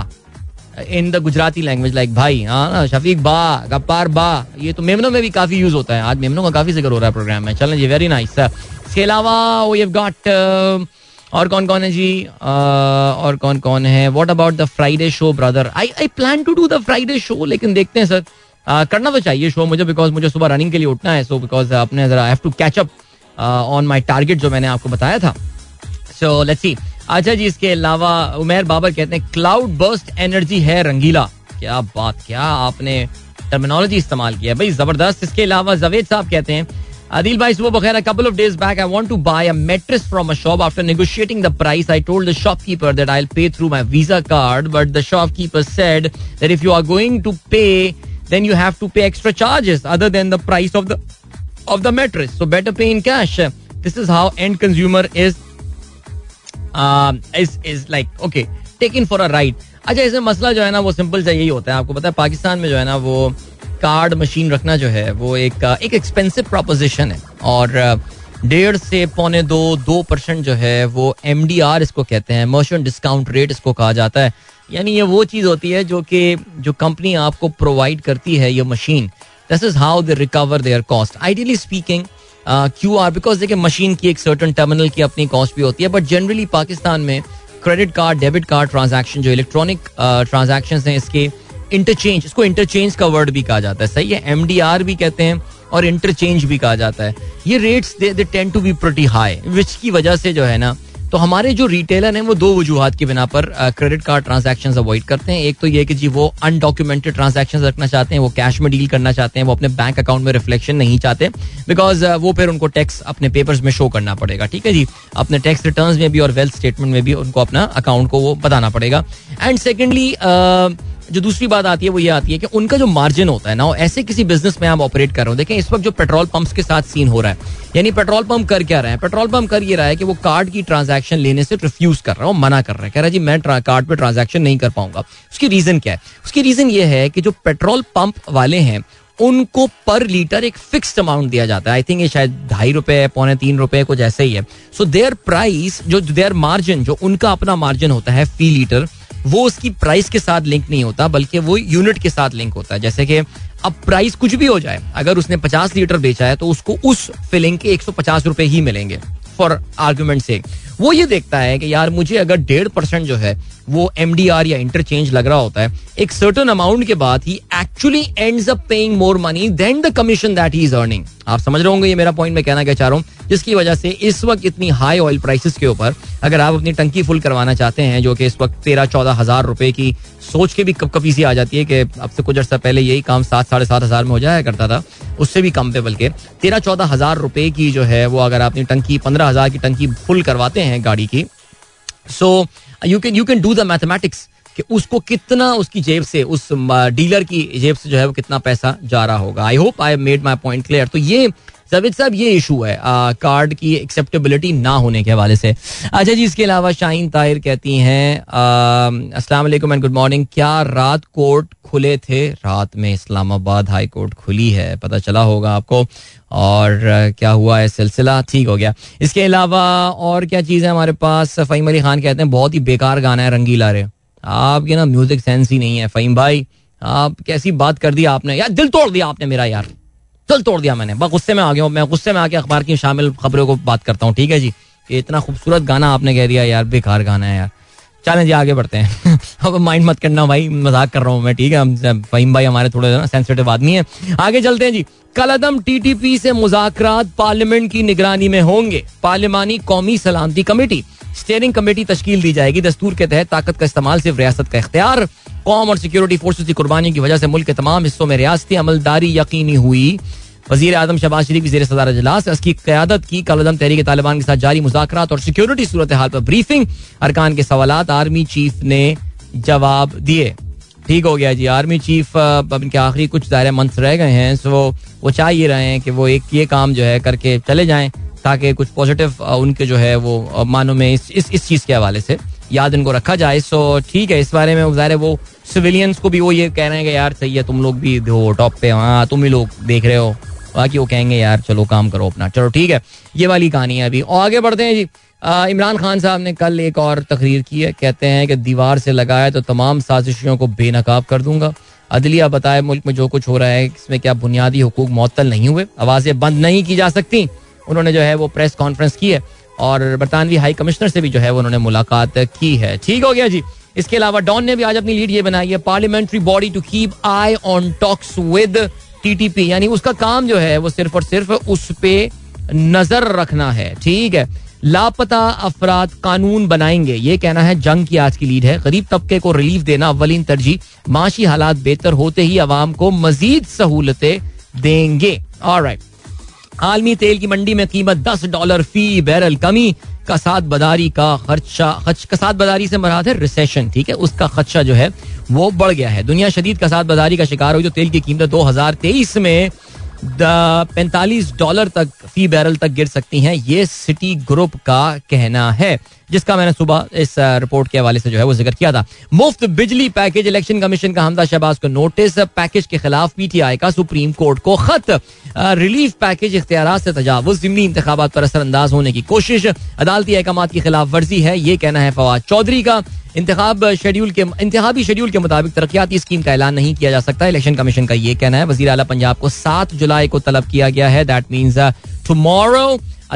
B: in the Gujarati language like भाई हाँ शफीक बा गप्पार बा ये तो मेमनों में भी काफी यूज होता है आज मेमनों का काफी जिक्र हो रहा है प्रोग्राम में चलें जी वेरी नाइस इसके अलावा वी oh, गॉट uh, और कौन कौन है जी uh, और कौन कौन है what about the Friday show brother I I plan to do the Friday show लेकिन देखते हैं सर uh, करना तो चाहिए शो मुझे बिकॉज मुझे सुबह रनिंग के लिए उठना है सो बिकॉज अपने जरा have to catch up on my target जो मैंने आपको बताया था सो लेट्स सी अच्छा जी इसके अलावा उमेर बाबर कहते हैं क्लाउड बर्स्ट एनर्जी है रंगीला क्या बात क्या आपने टर्मिनोलॉजी इस्तेमाल किया भाई जबरदस्त इसके अलावा जवेद साहब कहते हैं Adil bhai, subah bakhair. A couple of days back, I want to buy a mattress from a shop. After negotiating the price, I told the shopkeeper that I'll pay through my Visa card. But the shopkeeper said that if you are going to pay, then you have to pay extra charges other than the price of the of the mattress. So better pay in cash. This is how end consumer is is like okay take in for a right अच्छा इसमें मसला जो है ना वो simple सा यही होता है आपको पता है पाकिस्तान में जो है ना वो कार्ड मशीन रखना जो है वो एक uh, एक एक्सपेंसिव प्रोपोजिशन है और uh, डेढ़ से पौने दो दो परसेंट जो है वो एम इसको कहते हैं मोशन डिस्काउंट रेट इसको कहा जाता है यानी ये वो चीज़ होती है जो कि जो कंपनी आपको प्रोवाइड करती है ये machine this is how they recover their cost ideally speaking Q R because देखिए मशीन की एक सर्टन टर्मिनल की अपनी कॉस्ट भी होती है बट जनरली पाकिस्तान में credit card debit card transaction जो इलेक्ट्रॉनिक ट्रांजेक्शन हैं इसके इंटरचेंज इसको इंटरचेंज का वर्ड भी कहा जाता है सही है एम डी आर भी कहते हैं और इंटरचेंज भी कहा जाता है ये rates they tend to be pretty high which की वजह से जो है ना तो हमारे जो रिटेलर हैं वो दो वजूहत की बिना पर क्रेडिट कार्ड ट्रांजेक्शन अवॉइड करते हैं एक तो ये कि जी वो अनडॉक्यूमेंटेड ट्रांजेक्शन रखना चाहते हैं वो कैश में डील करना चाहते हैं वो अपने बैंक अकाउंट में रिफ्लेक्शन नहीं चाहते बिकॉज वो फिर उनको टैक्स अपने पेपर्स में शो करना पड़ेगा ठीक है जी अपने टैक्स रिटर्न में भी और वेल्थ स्टेटमेंट में भी उनको अपना अकाउंट को वो बताना पड़ेगा एंड सेकेंडली जो दूसरी बात आती है वो ये आती है कि उनका जो मार्जिन होता है ना ऐसे किसी बिजनेस में हम ऑपरेट कर रहे हो देखें इस वक्त जो पेट्रोल पंप्स के साथ सीन हो रहा है यानी पेट्रोल पंप कर क्या रहा है पेट्रोल पंप कर ये रहा है कि वो कार्ड की ट्रांजेक्शन लेने से रिफ्यूज कर रहा है मना कर रहा है कह रहा है जी मैं कार्ड पर ट्रांजेक्शन नहीं कर पाऊंगा उसकी रीजन क्या है उसकी रीजन ये है कि जो पेट्रोल पंप वाले हैं उनको पर लीटर एक फिक्स अमाउंट दिया जाता है आई थिंक ये शायद ढाई रुपए पौने तीन रुपए कुछ ऐसे ही है सो देयर प्राइस जो देयर मार्जिन जो उनका अपना मार्जिन होता है फी लीटर वो उसकी प्राइस के साथ लिंक नहीं होता बल्कि वो यूनिट के साथ लिंक होता है जैसे कि अब प्राइस कुछ भी हो जाए अगर उसने 50 लीटर बेचा है तो उसको उस फिलिंग के एक सौ रुपए ही मिलेंगे फॉर आर्ग्यूमेंट से वो ये देखता है कि यार मुझे अगर डेढ़ परसेंट जो है वो एम या इंटरचेंज लग रहा होता है एक सर्टन अमाउंट के बाद ही actually ends up paying more money than the commission that he is earning आप समझ रहे होंगे ये मेरा पॉइंट मैं कहना क्या चाह रहा हूँ जिसकी वजह से इस वक्त इतनी हाई ऑयल प्राइसेस के ऊपर अगर आप अपनी टंकी फुल करवाना चाहते हैं जो कि इस वक्त तेरह चौदह हजार रुपए की सोच के भी कपी सी आ जाती है कि अब से तो कुछ अर्सा पहले यही काम सात साढ़े सात हजार में हो जाया करता था उससे भी कम पे बल्कि तेरह चौदह हजार रुपए की जो है वो अगर आप अपनी टंकी पंद्रह हजार की टंकी फुल करवाते हैं गाड़ी की so you can you can do the mathematics कि उसको कितना उसकी जेब से उस डीलर की जेब से जो है वो कितना पैसा जा रहा होगा I hope I made my point clear तो ये तबिद साहब ये इशू है आ, कार्ड की एक्सेप्टेबिलिटी ना होने के हवाले से अच्छा जी इसके अलावा शाहीन ताहिर कहती हैं अस्सलाम एंड गुड मॉर्निंग क्या रात कोर्ट खुले थे रात में इस्लामाबाद हाई कोर्ट खुली है पता चला होगा आपको और क्या हुआ है सिलसिला ठीक हो गया इसके अलावा और क्या चीज़ है हमारे पास फ़हीम अली खान कहते हैं बहुत ही बेकार गाना है रंगीला रे आपके ना म्यूज़िक सेंस ही नहीं है फ़हीम भाई आप कैसी बात कर दी आपने यार दिल तोड़ दिया आपने मेरा यार चल तोड़ दिया मैंने बस गुस्से में आ गया मैं गुस्से में आके अखबार की शामिल खबरों को बात करता हूँ ठीक है जी ये इतना खूबसूरत गाना आपने कह दिया यार बेकार गाना है यार चलें जी आगे बढ़ते हैं अब माइंड मत करना भाई मजाक कर रहा हूँ मैं ठीक है फहीम भाई हमारे थोड़े ना सेंसिटिव आदमी है आगे चलते हैं जी कलदम टीटीपी से मुजाकरात पार्लियामेंट की निगरानी में होंगे पार्लियामानी कौमी सलामती कमेटी स्टेयरिंग कमेटी तश्कील दी जाएगी दस्तूर के तहत ताकत का इस्तेमाल सिर्फ रियासत का इख्तियार कौम और सिक्योरिटी फोर्सेज की कुर्बानी की वजह से मुल्क के तमाम हिस्सों में रियाती अमलदारी यकीनी हुई वजीर आजम शहबाज शरीफ जेर सदार अजलास इसकी क्यादत की अदम तहरीक तालिबान के साथ जारी मुजाकर और सिक्योरिटी सूरत हाल पर ब्रीफिंग अरकान के सवाल आर्मी चीफ ने जवाब दिए ठीक हो गया जी आर्मी चीफ अब इनके आखिरी कुछ दायरे मंथ रह गए हैं सो वो चाह ही रहे हैं कि वो एक ये काम जो है करके चले जाएं ताकि कुछ पॉजिटिव उनके जो है वो मानो में इस इस, इस चीज़ के हवाले से याद इनको रखा जाए सो ठीक है इस बारे में वो सिविलियंस को भी वो ये कह रहे हैं कि यार सही है तुम लोग भी हो टॉप पे हाँ तुम ही लोग देख रहे हो बाकी वो कहेंगे यार चलो काम करो अपना चलो ठीक है ये वाली कहानी है अभी और आगे बढ़ते हैं जी इमरान खान साहब ने कल एक और तकरीर की है कहते हैं कि दीवार से लगाया तो तमाम साजिशों को बेनकाब कर दूंगा अदलिया बताए मुल्क में जो कुछ हो रहा है इसमें क्या बुनियादी हकूक मअतल नहीं हुए आवाज़ें बंद नहीं की जा सकती उन्होंने जो है वो प्रेस कॉन्फ्रेंस की है और बरतानवी हाई कमिश्नर से भी जो है वो उन्होंने मुलाकात की है ठीक हो गया जी इसके अलावा डॉन ने भी आज अपनी लीड ये बनाई है parliamentary body to keep eye on talks with TTP यानी उसका काम जो है वो सिर्फ और सिर्फ उस पर नजर रखना है ठीक है लापता अफराद कानून बनाएंगे ये कहना है जंग की आज की लीड है गरीब तबके को रिलीफ देना अवलिन तरजीह माशी हालात बेहतर होते ही आवाम को मजीद सहूलतें देंगे और राइट आलमी तेल की मंडी में कीमत दस डॉलर फी बैरल कमी कसाद बदारी का खर्चा खर्च कसाद बदारी से मराद है रिसेशन ठीक है उसका खर्चा जो है वो बढ़ गया है दुनिया शदीद कसाद बदारी का शिकार हुई तो तेल की कीमत दो हजार तेईस में पैंतालीस डॉलर तक फी बैरल तक गिर सकती हैं ये सिटी ग्रुप का कहना है जिसका मैंने सुबह इस रिपोर्ट के हवाले से जो है वो जिक्र किया था मुफ्त बिजली पैकेज इलेक्शन कमीशन का हमदा शहबाज को नोटिस पैकेज के खिलाफ पीटीआई का सुप्रीम कोर्ट को खत रिलीफ पैकेज इख्तियार से तजावज जमनी इंतबात पर असरअंदाज होने की कोशिश अदालती अहकाम की खिलाफ वर्जी है ये कहना है फवाद चौधरी का इंतब शेड्यूल के इंतबी शेड्यूल के मुताबिक तरक्याती स्कीम का ऐलान नहीं किया जा सकता इलेक्शन कमीशन का ये कहना है वजी अला पंजाब को सात जुलाई को तलब किया गया है दैट मीन्स टमोरो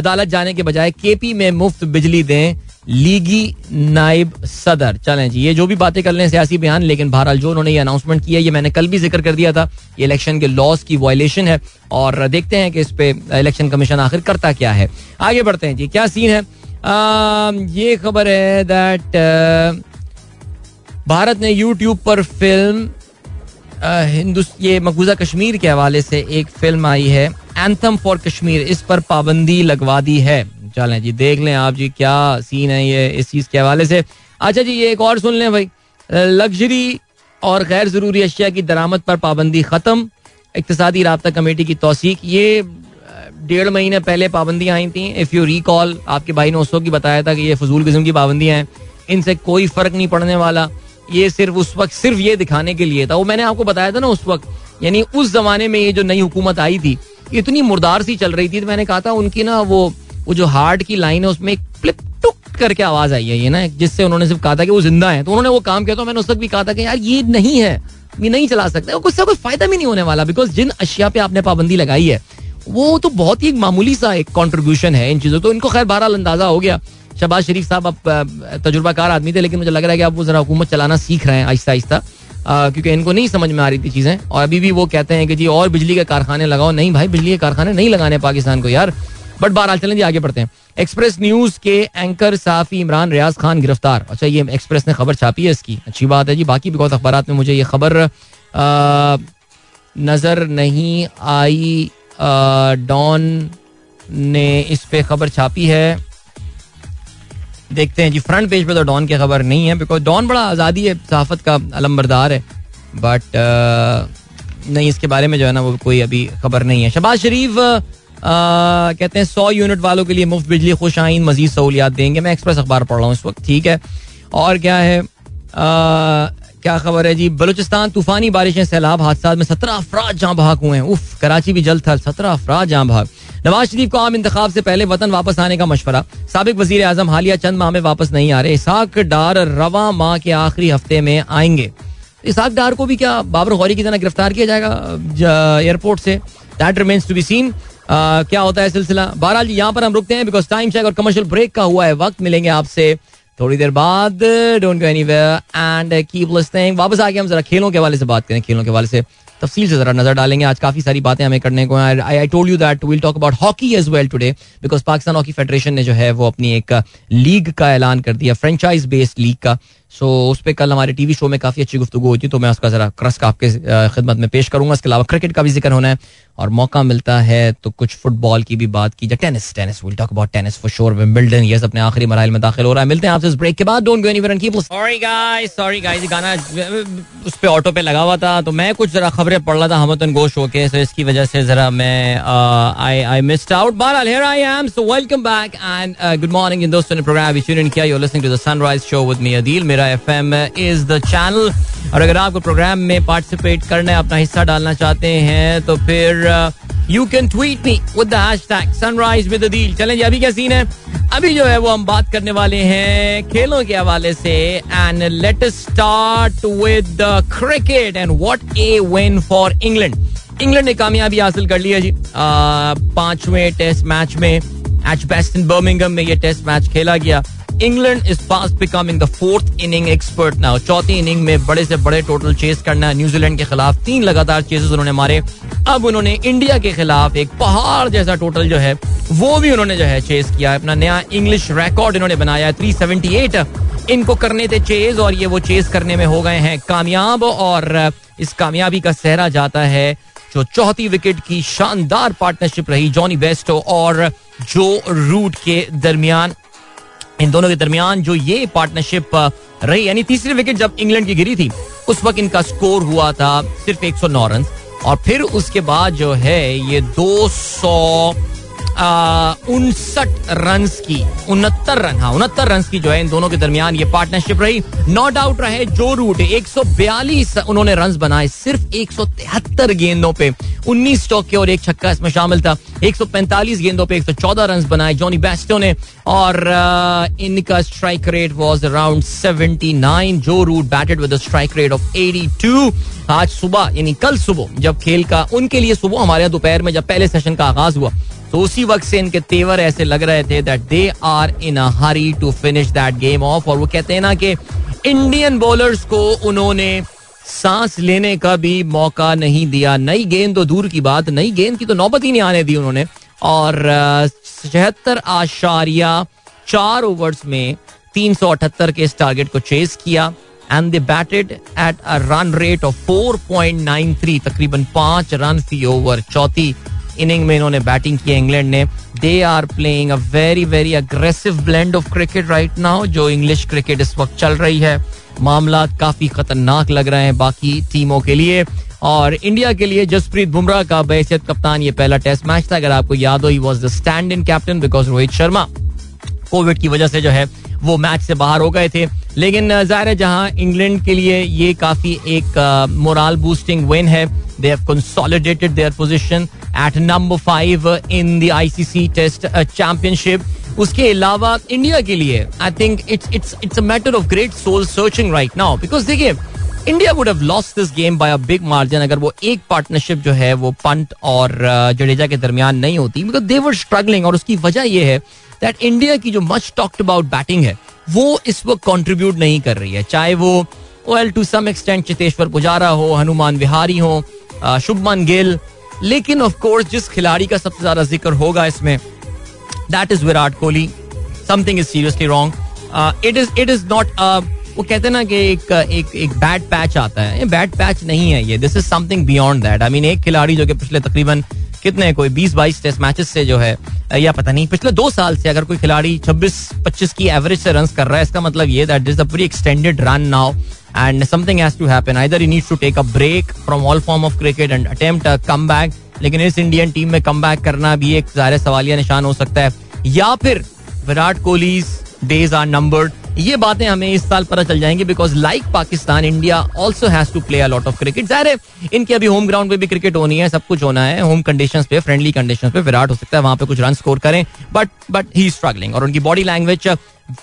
B: अदालत जाने के बजाय के पी में मुफ्त बिजली दें लीगी नाइब सदर चलें जी ये जो भी बातें कर लें सियासी बयान लेकिन बहरहाल जो उन्होंने ये अनाउंसमेंट किया ये मैंने कल भी जिक्र कर दिया था ये इलेक्शन के लॉस की वायलेशन है और देखते हैं कि इस पे इलेक्शन कमीशन आखिर करता क्या है आगे बढ़ते हैं जी क्या सीन है आ, ये खबर है दैट भारत ने यूट्यूब पर फिल्म ये मकबूजा कश्मीर के हवाले से एक फिल्म आई है एंथम फॉर कश्मीर इस पर पाबंदी लगवा दी है चलें जी देख लें आप जी क्या सीन है ये इस चीज़ के हवाले से अच्छा जी ये एक और सुन लें भाई लग्जरी और गैर ज़रूरी अशिया की दरामद पर पाबंदी ख़त्म इकतदी रबता कमेटी की तोसीक ये डेढ़ महीने पहले पाबंदियां आई थी इफ़ यू रिकॉल आपके भाई ने उस वक्त बताया था कि ये फजूल किस्म की पाबंदियां हैं इनसे कोई फ़र्क नहीं पड़ने वाला ये सिर्फ उस वक्त सिर्फ ये दिखाने के लिए था वो मैंने आपको बताया था ना उस वक्त यानी उस ज़माने में ये जो नई हुकूमत आई थी इतनी मुर्दार सी चल रही थी तो मैंने कहा था उनकी ना वो वो जो हार्ट की लाइन है उसमें एक फ्लिप टुक करके आवाज आई है ये ना जिससे उन्होंने सिर्फ कहा था कि वो जिंदा है तो उन्होंने वो काम किया तो मैंने उस वक्त भी कहा था कि यार ये नहीं है ये नहीं चला सकते कुछ कोई फायदा भी नहीं होने वाला बिकॉज जिन अशिया पे आपने पाबंदी लगाई है वो तो बहुत ही मामूली सा एक कॉन्ट्रीब्यूशन है इन चीज़ों तो इनको खैर बहरहाल अंदाजा हो गया शबाज शरीफ साहब अब तजुर्बाकार आदमी थे लेकिन मुझे लग रहा है कि आप वो जरा हुकूमत चलाना सीख रहे हैं आहिस्ता आहिस्ता क्योंकि इनको नहीं समझ में आ रही थी चीज़ें और अभी भी वो कहते हैं कि जी और बिजली के कारखाने लगाओ नहीं भाई बिजली के कारखाने नहीं लगाने पाकिस्तान को यार बट बार चलें जी आगे बढ़ते हैं एक्सप्रेस न्यूज के एंकर साफी इमरान रियाज खान गिरफ्तार अच्छा ये एक्सप्रेस ने खबर छापी है इसकी अच्छी बात है जी बाकी बहुत अखबार में मुझे ये खबर नज़र नहीं आई डॉन ने इस पे खबर छापी है देखते हैं जी फ्रंट पेज पे तो डॉन की खबर नहीं है बिकॉज डॉन बड़ा आज़ादी है सहाफत का अलमबरदार है बट नहीं इसके बारे में जो है ना वो कोई अभी खबर नहीं है शबाज शरीफ कहते हैं सौ यूनिट वालों के लिए मुफ्त बिजली खुश आइन मजीद सहूलियात देंगे मैं एक्सप्रेस अखबार पढ़ रहा हूँ इस वक्त ठीक है और क्या है क्या खबर है जी बलूचिस्तान तूफानी बारिशें सैलाब हादसा में सत्रह अफराज जहाँ भाग हुए हैं उफ कराची भी जल्द था सत्रह अफराज जहाँ भाग नवाज शरीफ को आम इंतखाब से पहले वतन वापस आने का मशवरा सबक वजीर अजम हालिया चंद माह में वापस नहीं आ रहे इसाक डार रवा माह के आखिरी हफ्ते में आएंगे
C: इसाक डार को भी क्या बाबर गौरी की तरह गिरफ्तार किया जाएगा एयरपोर्ट से that remains to be seen क्या होता है सिलसिला बहरहाल यहाँ पर हम रुकते हैं बिकॉज टाइम चेक और कमर्शियल ब्रेक का हुआ है वक्त मिलेंगे आपसे थोड़ी देर बाद don't go anywhere and keep listening वापस आके हम जरा खेलों के हवाले से बात करें खेलों के हवाले से तफसील से जरा नजर डालेंगे आज काफी सारी बातें हमें करने को I I told you that will talk about hockey as well today because Pakistan hockey federation ने जो है वो अपनी एक लीग का ऐलान कर दिया फ्रेंचाइज बेस्ड लीग का सो so, उस पर कल हमारे टीवी शो में काफ़ी अच्छी गुफ्तु होती है तो मैं उसका ज़रा क्रस्क आपके खिदमत में पेश करूंगा इसके अलावा क्रिकेट का भी जिक्र होना है और मौका मिलता है तो कुछ फुटबॉल की भी बात की जाए tennis tennis will talk about tennis for sure Wimbledon yes अपने आखिरी मराइल में दाखिल हो रहा है मिलते हैं आपसे इस ब्रेक के बाद don't go anywhere and keep sorry guys sorry guys गाना उस पे ऑटो पे लगा हुआ था तो मैं कुछ जरा खबरें पढ़ रहा था हमतन गोश होके सो इसकी वजह से जरा मैं I I missed out but I here I am so welcome back and good morning इन दोस्तों ने प्रोग्राम अभी ट्यून इन किया you are listening to the sunrise show with me Adeel मेरा F M is the channel और अगर आपको program में पार्टिसिपेट करना है अपना हिस्सा डालना चाहते हैं तो फिर you can tweet me with the sunrise with Adeel चलें जी अभी क्या सीन है अभी जो है वो हम बात करने वाले हैं खेलों के हवाले से and let start with cricket and what a win for England England ने कामयाबी हासिल कर लिया जी पांचवें टेस्ट मैच में एच बेस्ट इन बर्मिंगम में ये टेस्ट मैच खेला गया England is fast becoming the fourth inning expert now चौथी इनिंग में बड़े से बड़े टोटल चेस करना न्यूजीलैंड के खिलाफ तीन लगातार चेसेस उन्होंने मारे अब उन्होंने इंडिया के खिलाफ एक पहाड़ जैसा टोटल जो है वो भी उन्होंने जो है चेस किया अपना नया इंग्लिश रिकॉर्ड इन्होंने बनाया थ्री सेवेंटी एट इनको करने थे चेज और ये वो चेस करने में हो गए हैं कामयाब और इस कामयाबी का सहरा जाता है जो चौथी विकेट की शानदार पार्टनरशिप रही जॉनी बेस्टो और जो रूट के दरमियान इन दोनों के दरमियान जो ये पार्टनरशिप रही यानी तीसरी विकेट जब इंग्लैंड की गिरी थी उस वक्त इनका स्कोर हुआ था सिर्फ एक सौ नौ रन और फिर उसके बाद जो है ये दो सौ उनसठ रन की उनहत्तर रन हाँ उनहत्तर रन की जो है इन दोनों के दरमियान ये पार्टनरशिप रही नो डाउट रहे जो रूट एक सौ बयालीस उन्होंने रन बनाए सिर्फ एक सौ तिहत्तर गेंदों पे उन्नीस चौके और एक छक्का इसमें शामिल था एक सौ पैंतालीस गेंदों पे एक सौ चौदह रन बनाए जॉनी बेस्टो ने और इनका strike rate was around seventy nine Joe Root batted with strike rate of eighty two आज सुबह यानी कल सुबह जब खेल का उनके लिए सुबह हमारे यहाँ दोपहर में जब पहले सेशन का आगाज हुआ तो उसी वक्त से इनके तेवर ऐसे लग रहे थे that they are in a hurry to finish that game off और वो कहते हैं ना कि इंडियन बॉलर्स को उन्होंने सांस लेने का भी मौका नहीं दिया नई गेंद तो दूर की बात नई गेंद की तो नौबत ही नहीं आने दी उन्होंने और छहत्तर आशारिया चार ओवर्स में तीन सौ अठहत्तर के इस टारगेट को चेस किया and they batted at a run rate of 4.93 तकरीबन पांच रन फी ओवर चौथी इनिंग में इन्होंने बैटिंग की इंग्लैंड ने they are playing a very very aggressive blend of cricket right now जो इंग्लिश क्रिकेट इस वक्त चल रही है मामला काफी खतरनाक लग रहे हैं बाकी टीमों के लिए और इंडिया के लिए जसप्रीत बुमराह का बहसियत कप्तान ये पहला टेस्ट मैच था अगर आपको याद हो he was the stand in captain because Rohit Sharma Covid की वजह से जो है वो मैच से बाहर हो गए थे लेकिन जाहिर है जहां इंग्लैंड के लिए ये काफी एक मोरल बूस्टिंग विन है they have consolidated their position at number five in the ICC test championship उसके अलावा इंडिया के लिए I think it's it's it's a matter of great soul searching right now because देखिए India would have lost this game by a big margin अगर वो एक partnership जो है वो पंत और uh, जडेजा के दरमियान नहीं होती बिकॉज दे वर स्ट्रगलिंग और उसकी वजह यह है दैट इंडिया की जो मच टॉक्ट अबाउट बैटिंग है वो इस वक्त कॉन्ट्रीब्यूट नहीं कर रही है चाहे वो well to some extent Cheteshwar Pujara हो हनुमान विहारी हो uh, शुभमन गिल लेकिन ऑफ कोर्स जिस खिलाड़ी का सबसे ज्यादा जिक्र होगा इसमें that is Virat Kohli something is seriously wrong it is it is not वो कहते हैं ना कि एक एक एक बैड पैच आता है ये बैड पैच नहीं है ये this is something beyond that I mean एक खिलाड़ी जो कि पिछले तकरीबन कितने कोई बीस बाईस टेस्ट मैचेस से जो है या पता नहीं पिछले दो साल से अगर कोई खिलाड़ी छब्बीस पच्चीस की एवरेज से रन कर रहा है इसका मतलब ये that is a extended run now and something has to happen either he needs to take a break from all form of cricket and attempt come back लेकिन इस इंडियन टीम में कम बैक करना भी एक ज़ाहिर सवालिया निशान हो सकता है या फिर Virat Kohli days are numbered ये बातें हमें इस साल पता चल जाएंगी because like Pakistan India also has to play lot of cricket जाहिर है इनके अभी होम ग्राउंड पे भी क्रिकेट होनी है सब कुछ होना है होम कंडीशन पे फ्रेंडली कंडीशन पे विराट हो सकता है वहां पे कुछ रन स्कोर करें बट बट ही स्ट्रगलिंग और उनकी बॉडी लैंग्वेज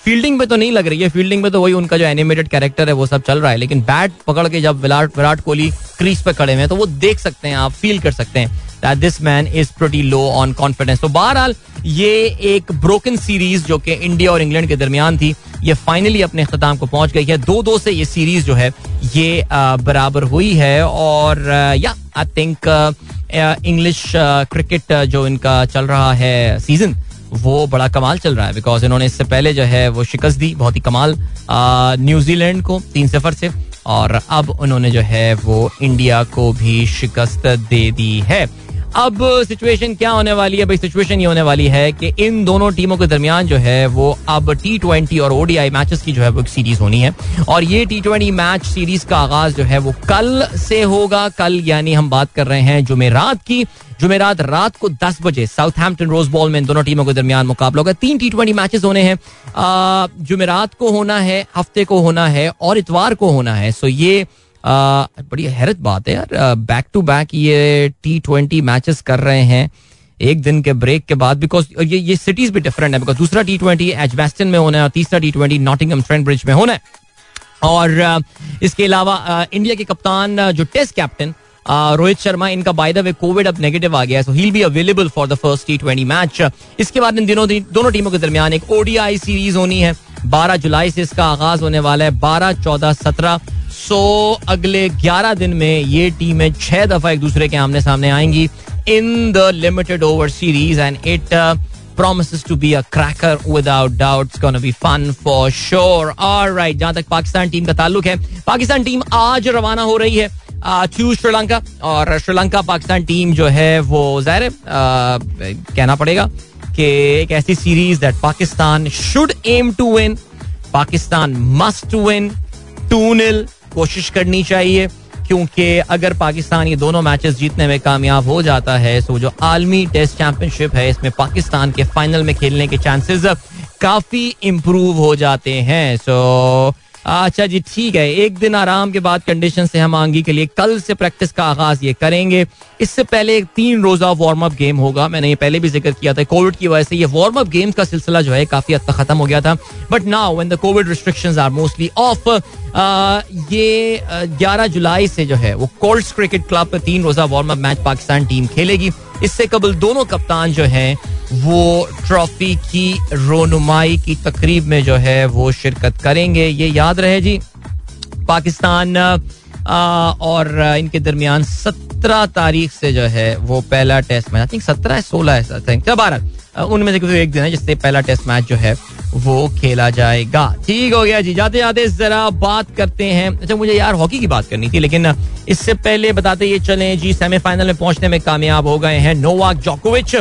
C: फील्डिंग में तो नहीं लग रही है फील्डिंग में तो वही उनका जो एनिमेटेड कैरेक्टर है वो सब चल रहा है लेकिन बैट पकड़ के जब विराट विराट कोहली क्रीज पे खड़े हुए हैं तो वो देख सकते हैं आप फील कर सकते हैं that this man is pretty low on confidence तो बहरहाल ये एक ब्रोकन सीरीज जो कि इंडिया और इंग्लैंड के दरमियान थी ये फाइनली अपने अख्ताम को पहुंच गई है दो दो से ये सीरीज जो है ये uh, बराबर हुई है और या आई थिंक इंग्लिश क्रिकेट जो इनका चल रहा है सीजन वो बड़ा कमाल चल रहा है बिकॉज इन्होंने इससे पहले जो है वो शिकस्त दी बहुत ही कमाल न्यूजीलैंड uh, को तीन सफर से और अब उन्होंने जो है वो इंडिया को भी शिकस्त दे दी है अब सिचुएशन क्या होने वाली है भाई सिचुएशन ये होने वाली है कि इन दोनों टीमों के दरमियान जो है वो अब टी ट्वेंटी और ओडीआई मैचेस की जो है वो एक सीरीज होनी है और ये टी ट्वेंटी मैच सीरीज का आगाज जो है वो कल से होगा कल यानी हम बात कर रहे हैं जुमेरात की जुमेरात रात को दस बजे साउथहैम्पटन रोज बॉल में इन दोनों टीमों के दरमियान मुकाबला होगा तीन टी ट्वेंटी मैचेस होने हैं जुमेरात को होना है हफ्ते को होना है और इतवार को होना है सो ये Uh, बड़ी हैरत बात है यार बैक टू बैक ये टी ट्वेंटी मैचेस कर रहे हैं एक दिन के ब्रेक के बाद बिकॉज ये ये सिटीज भी डिफरेंट है बिकॉज दूसरा टी ट्वेंटी एजबेस्टन में होना है और तीसरा T twenty Nottingham Trent Bridge में होना है और uh, इसके अलावा इंडिया uh, के कप्तान जो टेस्ट कैप्टन रोहित शर्मा इनका बाय द वे कोविड अब नेगेटिव आ गया है so he be available for the first T twenty match इसके बाद इन दिनों दोनों टीमों के दरमियान एक ओडीआई सीरीज होनी है 12 जुलाई से इसका आगाज होने वाला है 12 14 17 सो अगले 11 दिन में ये टीमें छह दफा एक दूसरे के आमने सामने आएंगी in the limited over series and it promises to be a cracker without doubt. It's gonna be fun for जहां तक पाकिस्तान टीम का ताल्लुक है पाकिस्तान टीम आज रवाना हो रही है टू uh, श्रीलंका और श्रीलंका पाकिस्तान टीम जो है वो जाहिर uh, कहना पड़ेगा कि एक ऐसी series that Pakistan should aim to win Pakistan must win two nil कोशिश करनी चाहिए क्योंकि अगर पाकिस्तान ये दोनों मैचेस जीतने में कामयाब हो जाता है तो जो आलमी टेस्ट चैंपियनशिप है इसमें पाकिस्तान के फाइनल में खेलने के चांसेस काफी इम्प्रूव हो जाते हैं सो अच्छा जी ठीक है एक दिन आराम के बाद कंडीशन से हम आंगी के लिए कल से प्रैक्टिस का आगाज ये करेंगे इससे पहले एक तीन रोजा वार्म अप गेम होगा मैंने ये पहले भी जिक्र किया था कोविड की वजह से ये वार्म अप गेम्स का सिलसिला जो है काफी हद तक खत्म हो गया था but now when the Covid restrictions are mostly off ये 11 जुलाई से जो है वो कोल्ड क्रिकेट क्लब पर तीन रोजा warm up match Pakistan team खेलेगी इससे कबल दोनों कप्तान जो हैं वो ट्रॉफी की रोनुमाई की तकरीब में जो है वो शिरकत करेंगे ये याद रहे जी पाकिस्तान और इनके दरमियान सत्तर सत्रह तारीख से जो है वो पहला टेस्ट मैच आई थिंक सत्रह सोलह बारह उनमें से एक दिन है जिससे पहला टेस्ट मैच जो है वो खेला जाएगा ठीक हो गया जी जाते जाते जरा बात करते हैं अच्छा मुझे यार हॉकी की बात करनी थी लेकिन इससे पहले बताते ये चले जी सेमीफाइनल में पहुंचने में कामयाब हो गए हैं नोवाक जोकोविच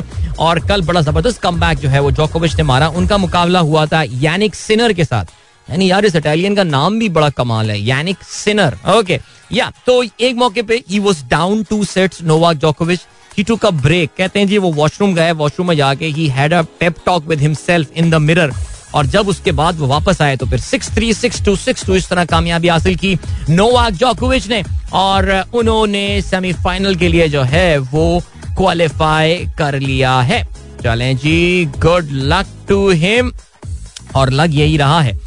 C: और कल बड़ा जबरदस्त कम जो है वो जोकोविच ने मारा उनका मुकाबला हुआ था यानिक सिनर के साथ यानी यार इस इटालियन का नाम भी बड़ा कमाल है यानिक सिनर ओके या तो एक मौके पे ही was down two sets Novak जोकोविच ही टू का ब्रेक कहते हैं जी वो वॉशरूम गए वॉशरूम में जाके he had a pep talk with himself in the mirror और जब उसके बाद वो वापस आए तो फिर six three six two six two इस तरह कामयाबी हासिल की नोवाक जोकोविच ने और उन्होंने सेमीफाइनल के लिए जो है वो क्वालिफाई कर लिया है चलें जी गुड लक टू हिम और लग यही रहा है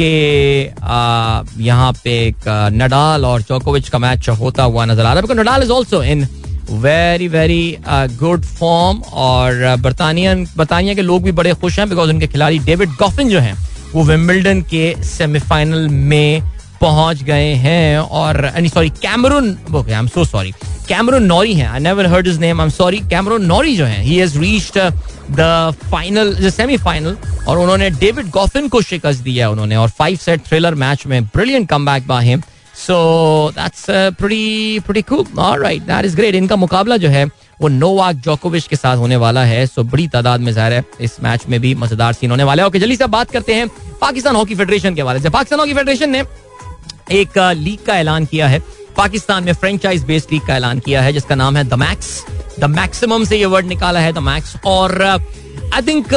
C: के यहाँ पे एक नडाल और चौकोविच का मैच होता हुआ नजर आ रहा है Nadal is also in very very good form और बरतानियन बरतानिया के लोग भी बड़े खुश हैं बिकॉज उनके खिलाड़ी डेविड गॉफिन जो हैं वो विम्बल्डन के सेमीफाइनल में पहुंच गए हैं और sorry Cameron I am so sorry Cameron Norrie है I never heard is name I am sorry Cameron Norrie जो है he has reached the final semifinal और उन्होंने डेविड गॉफिन को शिकस्त दिया है उन्होंने और फाइव सेट थ्रिलर मैच में brilliant come back by him so that's pretty pretty cool right that is great इनका मुकाबला जो है वो नोवाक जोकोविश के साथ होने वाला है सो बड़ी तादाद में जाहिर है इस मैच में भी मजेदार सीन होने वाले है ओके जल्दी से बात करते हैं पाकिस्तान हॉकी फेडरेशन के हवाले से पाकिस्तान हॉकी फेडरेशन ने एक लीग uh, का ऐलान किया है पाकिस्तान में फ्रेंचाइज बेस्ड लीग का ऐलान किया है जिसका नाम है द मैक्स द मैक्सिमम से ये वर्ड निकाला है द मैक्स और आई थिंक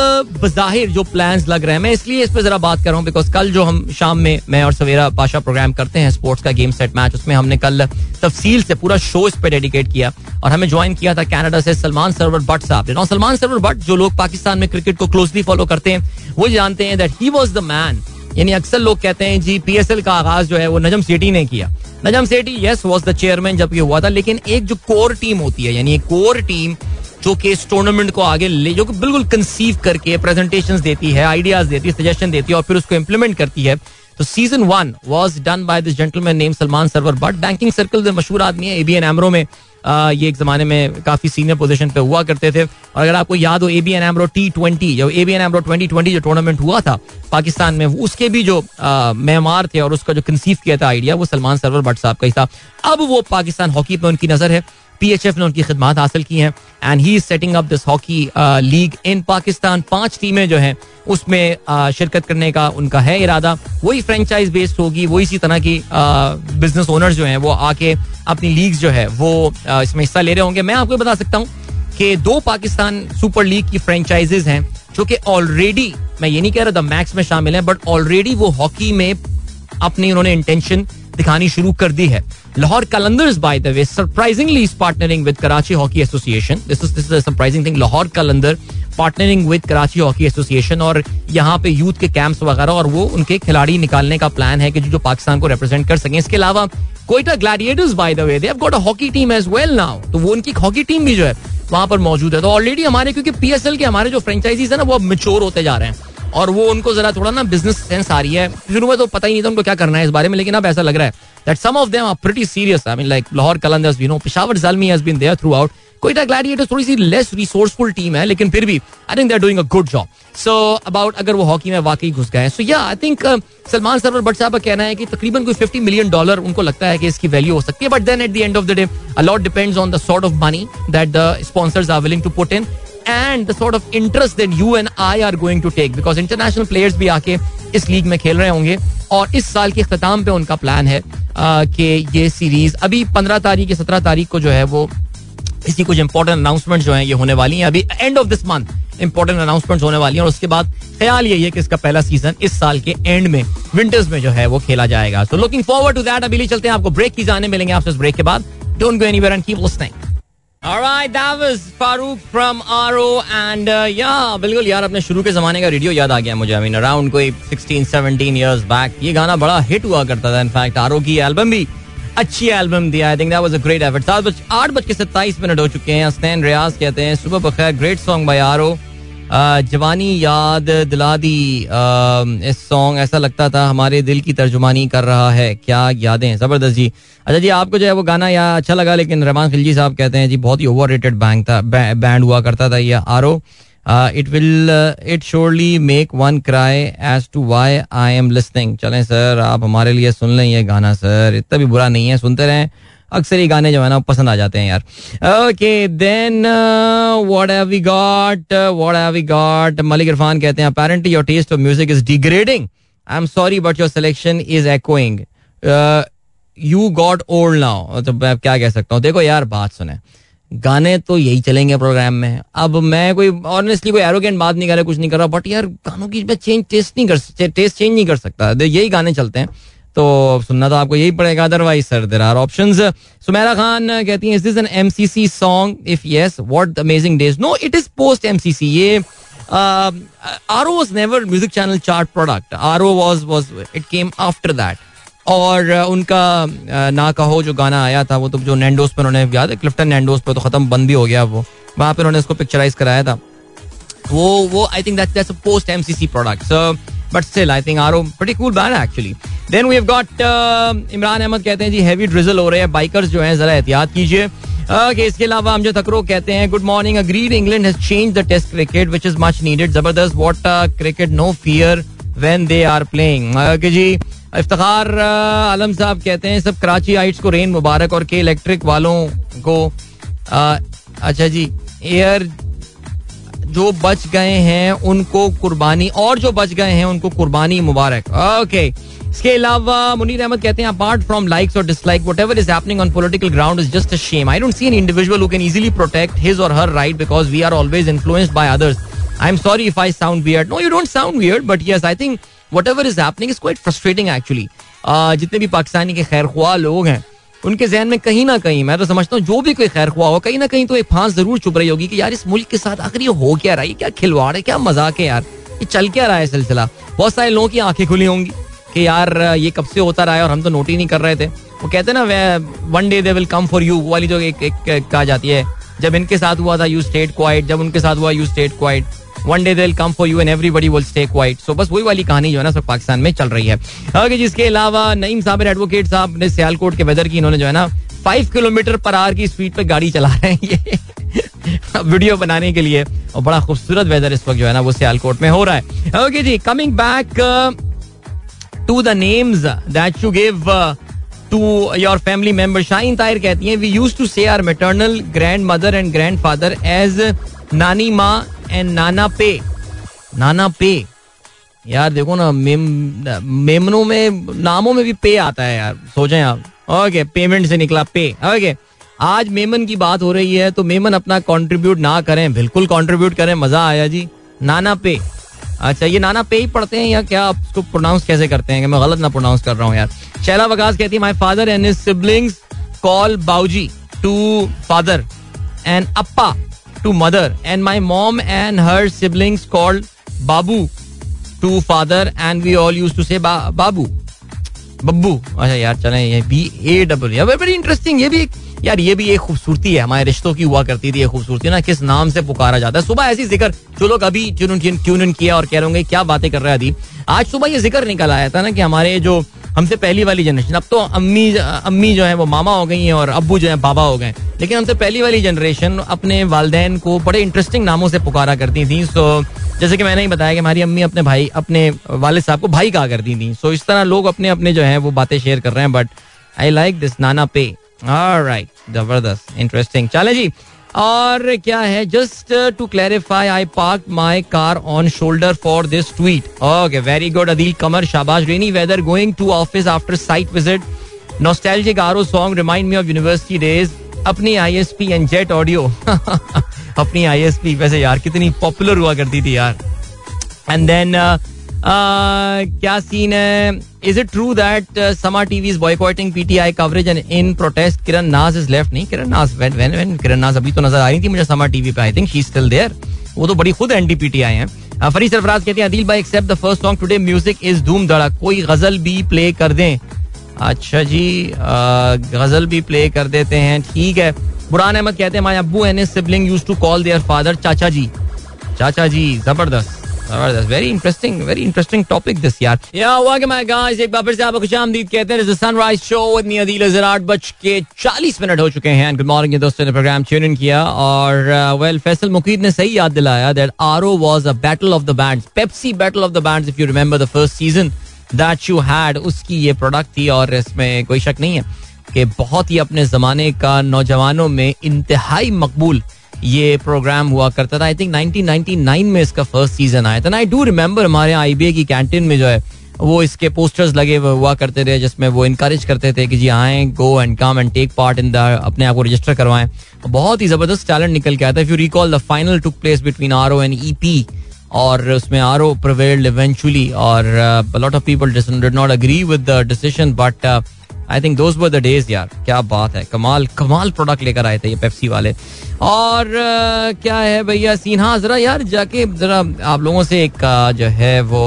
C: बाहिर जो प्लान लग रहे हैं मैं इसलिए इस पर जरा बात कर रहा हूँ बिकॉज कल जो हम शाम में मैं और सवेरा पाशा प्रोग्राम करते हैं स्पोर्ट्स का गेम सेट मैच उसमें हमने कल तफसील से पूरा शो इस पर डेडिकेट किया और हमें ज्वाइन किया था कैनेडा से सलमान सरवर भट्ट साहब ने सलमान सरवर भट्ट जो लोग पाकिस्तान में क्रिकेट को क्लोजली फॉलो करते हैं वो जानते हैं that he was the man यानी अक्सर लोग कहते हैं जी पी का आगाज जो है वो नजम सेठी ने किया Najam Sethi yes was the chairman ये हुआ था लेकिन एक जो कोर टीम होती है यानी कोर टीम जो कि इस टूर्नामेंट को आगे ले जो कि बिल्कुल कंसीव करके प्रेजेंटेशन देती है आइडियाज देती है सजेशन देती है और फिर उसको इम्प्लीमेंट करती है तो season one was done by this gentleman name Salman Sarwar Butt banking circle में मशहूर आदमी है एबीएन एमरो में ये एक ज़माने में काफ़ी सीनियर पोजीशन पे हुआ करते थे और अगर आपको याद हो A B N AMRO T twenty जब A B N AMRO twenty twenty जो टूर्नामेंट हुआ था पाकिस्तान में उसके भी जो मेहमान थे और उसका जो कंसीव किया था आइडिया वो सलमान सरवर भट्ट साहब का ही था अब वो पाकिस्तान हॉकी पर उनकी नज़र है एफ ने उनकी खिदमत हासिल की हैं and he is setting up this hockey league in Pakistan पांच टीमें जो हैं उसमें uh, शिरकत करने का उनका है इरादा वही फ्रेंचाइज बेस्ड होगी वही इसी तरह की बिजनेस uh, ओनर जो हैं वो आके अपनी लीग जो है वो uh, इसमें हिस्सा ले रहे होंगे मैं आपको बता सकता हूँ कि दो पाकिस्तान सुपर लीग की फ्रेंचाइजेज हैं जो कि ऑलरेडी मैं ये नहीं कह रहा था मैक्स में शामिल है बट ऑलरेडी वो हॉकी में अपनी उन्होंने इंटेंशन दिखानी शुरू कर दी है Lahore Qalandars by the way surprisingly is partnering with Karachi hockey association this is this is a surprising thing. Lahore partnering with Karachi hockey association और यहाँ पे यूथ के कैंप्स वगैरह और वो उनके खिलाड़ी निकालने का प्लान है कि जो पाकिस्तान को रिप्रेजेंट कर सकें इसके अलावा Quetta Gladiators by the way they have got a hockey team as well now तो वो उनकी हॉकी टीम भी जो है वहां पर मौजूद है तो ऑलरेडी हमारे क्योंकि पीएसएल के हमारे जो फ्रेंचाइजीज है ना वो अब मेच्योर होते जा रहे हैं और वो उनको जरा थोड़ा ना बिजनेस सेंस आ रही है शुरू में तो पता ही नहीं था उनको क्या करना है इस बारे में लेकिन अब ऐसा लग रहा है that some of them are pretty serious I mean like Lahore Qalandars has been Peshawar Zalmi has been there throughout Quetta Gladiators थोड़ी सी लेस रिसोर्सफुल टीम है लेकिन फिर भी I think they are doing a good job so about अगर वो hockey में वाकई घुस गए सो या आई थिंक सलमान सरवर बट साहब का कहना है कि तकरीबन कोई 50 मिलियन डॉलर उनको लगता है कि इसकी वैल्यू हो सकती है but then at the end of the day a lot depends on the sort of money that the sponsors are willing to put in and the sort of interest that you and I are going to take because international players भी आके इस league में खेल रहे होंगे और इस साल के अख्ताम पे उनका प्लान है कि ये सीरीज अभी पंद्रह तारीख या सत्रह तारीख को जो है वो इसकी कुछ इंपॉर्टेंट अनाउंसमेंट जो है ये होने वाली है अभी end of this month important announcement होने वाली है और उसके बाद ख्याल यही है कि इसका पहला सीजन इस साल के एंड में विंटर्स में जो है वो खेला जाएगा so looking forward to that अभी चलते हैं आपको ब्रेक की जाने मिलेंगे आपसे इस ब्रेक के बाद don't go any and keep listening Alright, that was Farooq from RO and uh, yeah, बिल्कुल यार अपने शुरू के जमाने का रेडियो याद आ गया मुझे I mean, around कोई 16 17 years back, ये गाना बड़ा हिट हुआ करता था इनफैक्ट आरओ की एल्बम भी अच्छी एल्बम दिया I think that was a great effort आठ बज के सत्ताईस मिनट हो चुके हैं हसनैन रियाज कहते हैं सुबह बखैर great song by R O जवानी याद दिला दी इस सॉन्ग ऐसा लगता था हमारे दिल की तर्जुमानी कर रहा है क्या यादें ज़बरदस्त जी अच्छा जी आपको जो है वो गाना या अच्छा लगा लेकिन रहमान खिलजी साहब कहते हैं जी बहुत ही ओवर रेटेड बैंक था बैंड हुआ करता था ये R O it will it surely make one cry as to why I am listening चलें सर आप हमारे लिए सुन लें ये गाना सर इतना भी बुरा नहीं है सुनते रहें अक्सर ये गाने जो है ना पसंद आ जाते हैं यार okay then what have we got what have we got Malik Irfan कहते हैं apparently your taste of music is degrading I am sorry but your selection is echoing you got old now तो मैं क्या कह सकता हूँ देखो यार बात सुने गाने तो यही चलेंगे प्रोग्राम में अब मैं कोई ऑनेस्टली कोई एरोगेंट बात नहीं कर रहा कुछ नहीं कर रहा बट यार गानों की मैं चेंज टेस्ट नहीं कर टेस्ट चेंज नहीं कर सकता तो यही गाने चलते हैं तो सुनना तो आपको यही पड़ेगा otherwise sir there are option Sumera Khan कहती है is an M C C song if yes what amazing days no it is post M C C ये R O was never music channel chart product R O was was it came after that और uh, उनका uh, ना कहो जो गाना आया था वो तो जो नैंडोज पर उन्होंने याद है क्लिफ्टन नैंडोज पर तो खत्म बंद भी हो गया वो वहाँ पर उन्होंने उसको पिक्चराइज कराया था वो वो I think that's that's post MCC product so but still I think R O pretty cool band actually then we have got Imran Ahmad कहते हैं जी हैवी ड्रिजल हो रहे हैं बाइकर्स जो हैं जरा एहतियात कीजिए ओके uh, इसके अलावा हम जो तकरो कहते हैं good morning agreed England has change the test cricket which is much needed जबरदस्त what cricket no fear when they are playing okay जी इफ्तार आलम साहब कहते हैं सब कराची आइट्स को रेन मुबारक और के इलेक्ट्रिक वालों को uh, अच्छा जी एयर जो बच गए हैं उनको कुर्बानी और जो बच गए हैं उनको कुर्बानी मुबारक ओके इसके अलावा मुनीर अहमद कहते हैं अपार्ट फ्रॉम लाइक्स और dislike whatever is happening on political ground is just a shame I don't see an individual can easily protect his और her right because we are always influenced by others I am sorry if I sound weird no you don't sound weird but yes I think whatever is happening is quite frustrating actually जितने भी पाकिस्तानी के खैर लोग हैं उनके जहन में कहीं ना कहीं मैं तो समझता हूँ जो भी कोई खैर खुआ हो कहीं ना कहीं तो एक फांस जरूर छुप रही होगी कि यार इस मुल्क के साथ आखिर ये हो क्या रहा है क्या खिलवाड़ है क्या मजाक है यार ये चल क्या रहा है सिलसिला बहुत सारे लोगों की आंखें खुली होंगी कि यार ये कब से होता रहा है और हम तो नोट ही नहीं कर रहे थे वो कहते ना one day they will come for you वाली जो एक कहा जाती है जब इनके साथ हुआ था यू स्टेट क्वाइट जब उनके साथ हुआ you state quiet one day they'll come for you and everybody will stay quiet so बस वही वाली कहानी जो है ना सब पाकिस्तान में चल रही है आगे जिसके अलावा नईम साबिर एडवोकेट साहब ने सियालकोट के वेदर की इन्होंने जो है ना फाइव किलोमीटर पर आर की स्पीड पर गाड़ी चला रहे हैं ये वीडियो बनाने के लिए और बड़ा खूबसूरत वेदर इस वक्त जो है ना वो सियालकोट में हो रहा है ओके जी coming back to the names that you give to your family member shine Tahir कहती हैं we used to say our maternal grandmother and grandfather as nani maa and नाना पे नाना पे यार देखो ना मेम मेमनों में नामों में भी पे आता है यार सोचें आप ओके पेमेंट से निकला पे ओके आज मेमन की बात हो रही है तो मेमन अपना कंट्रीब्यूट ना करें बिल्कुल कंट्रीब्यूट करें मजा आया जी नाना पे अच्छा ये नाना पे ही पढ़ते हैं या क्या आप उसको प्रोनाउंस कैसे करते हैं कि मैं गलत ना प्रोनाउंस कर रहा हूँ यार शैला वकास कहती है my father and siblings call Bauji to father and Appa to mother and my mom and her siblings called Babu to father and we all use to say Babu Babbu अच्छा यार चले ये B A W very interesting ये भी एक यार ये भी एक खूबसूरती है हमारे रिश्तों की हुआ करती थी ये खूबसूरती ना किस नाम से पुकारा जाता है सुबह ऐसी जिक्र जो लोग अभी ट्यून इन किया और कह रहे क्या बातें कर रहे थी आज सुबह ये जिक्र निकल आया था ना कि हमारे जो हमसे पहली वाली जनरेशन अब तो अम्मी अम्मी जो है वो मामा हो गई हैं और अब्बू जो है बाबा हो गए लेकिन हमसे पहली वाली जनरेशन अपने वाले को बड़े इंटरेस्टिंग नामों से पुकारा करती थी सो जैसे कि मैंने ही बताया कि हमारी अम्मी अपने भाई अपने वाले साहब को भाई कहा करती थी सो इस तरह लोग अपने अपने जो है वो बातें शेयर कर रहे हैं but I like this nana पे राइट जबरदस्त इंटरेस्टिंग चले जी और क्या है just to clarify I park my car on shoulder for this tweet okay very good Adeel Qamar Shahbaz rainy weather going to office after site visit nostalgic Aaroh song remind me of university days अपनी ISP and jet audio अपनी ISP वैसे यार कितनी popular हुआ करती थी यार and then Uh, क्या सीन है is it true that Samaa TV is boycotting PTI coverage and in protest Kiran Naz is left नहीं Kiran Naz when when when Kiran Naz अभी तो नजर आ रही थी मुझे समा टीवी पे I think she still there वो तो बड़ी खुद एनडीपीटीआई हैं uh, फरी सरफराज कहते हैं अदिल भाई except the first song today music is धूम धड़ा कोई गजल भी प्ले कर दें अच्छा जी uh, गजल भी प्ले कर देते हैं ठीक है बुरान अहमद कहते हैं my Abu and his sibling use to call there father चाचा जी चाचा जी जबरदस्त चालीस मिनट हो चुके हैं गुड मॉर्निंग दोस्तों ने प्रोग्राम ट्यून इन किया और वेल फैसल मुकीद ने सही याद दिलाया that R O was a battle of the band Pepsi battle of the band if you remember the first season that you had उसकी ये प्रोडक्ट थी और इसमें कोई शक नहीं है कि बहुत ही अपने ज़माने का नौजवानों में इंतहाई मकबूल ये प्रोग्राम हुआ करता था आई थिंक 1999 में इसका फर्स्ट सीजन आया था आई डू रिमेम्बर हमारे यहाँ आई की कैंटीन में जो है वो इसके पोस्टर्स लगे हुआ करते थे जिसमें वो इनक्रेज करते थे कि जी आए go and come and take part in the अपने आप को रजिस्टर करवाएं बहुत ही जबरदस्त टैलेंट निकल के आया था if you recall the final took place between R O and E P और उसमें आर ओ प्रवेल्ड इवेंचुअली और lot of people did not agree with the decision but I think those were the days यार क्या बात है कमाल कमाल product लेकर आए थे ये पेप्सी वाले और आ, क्या है भैया सीन हाँ जरा यार जाके जरा आप लोगों से एक जो है वो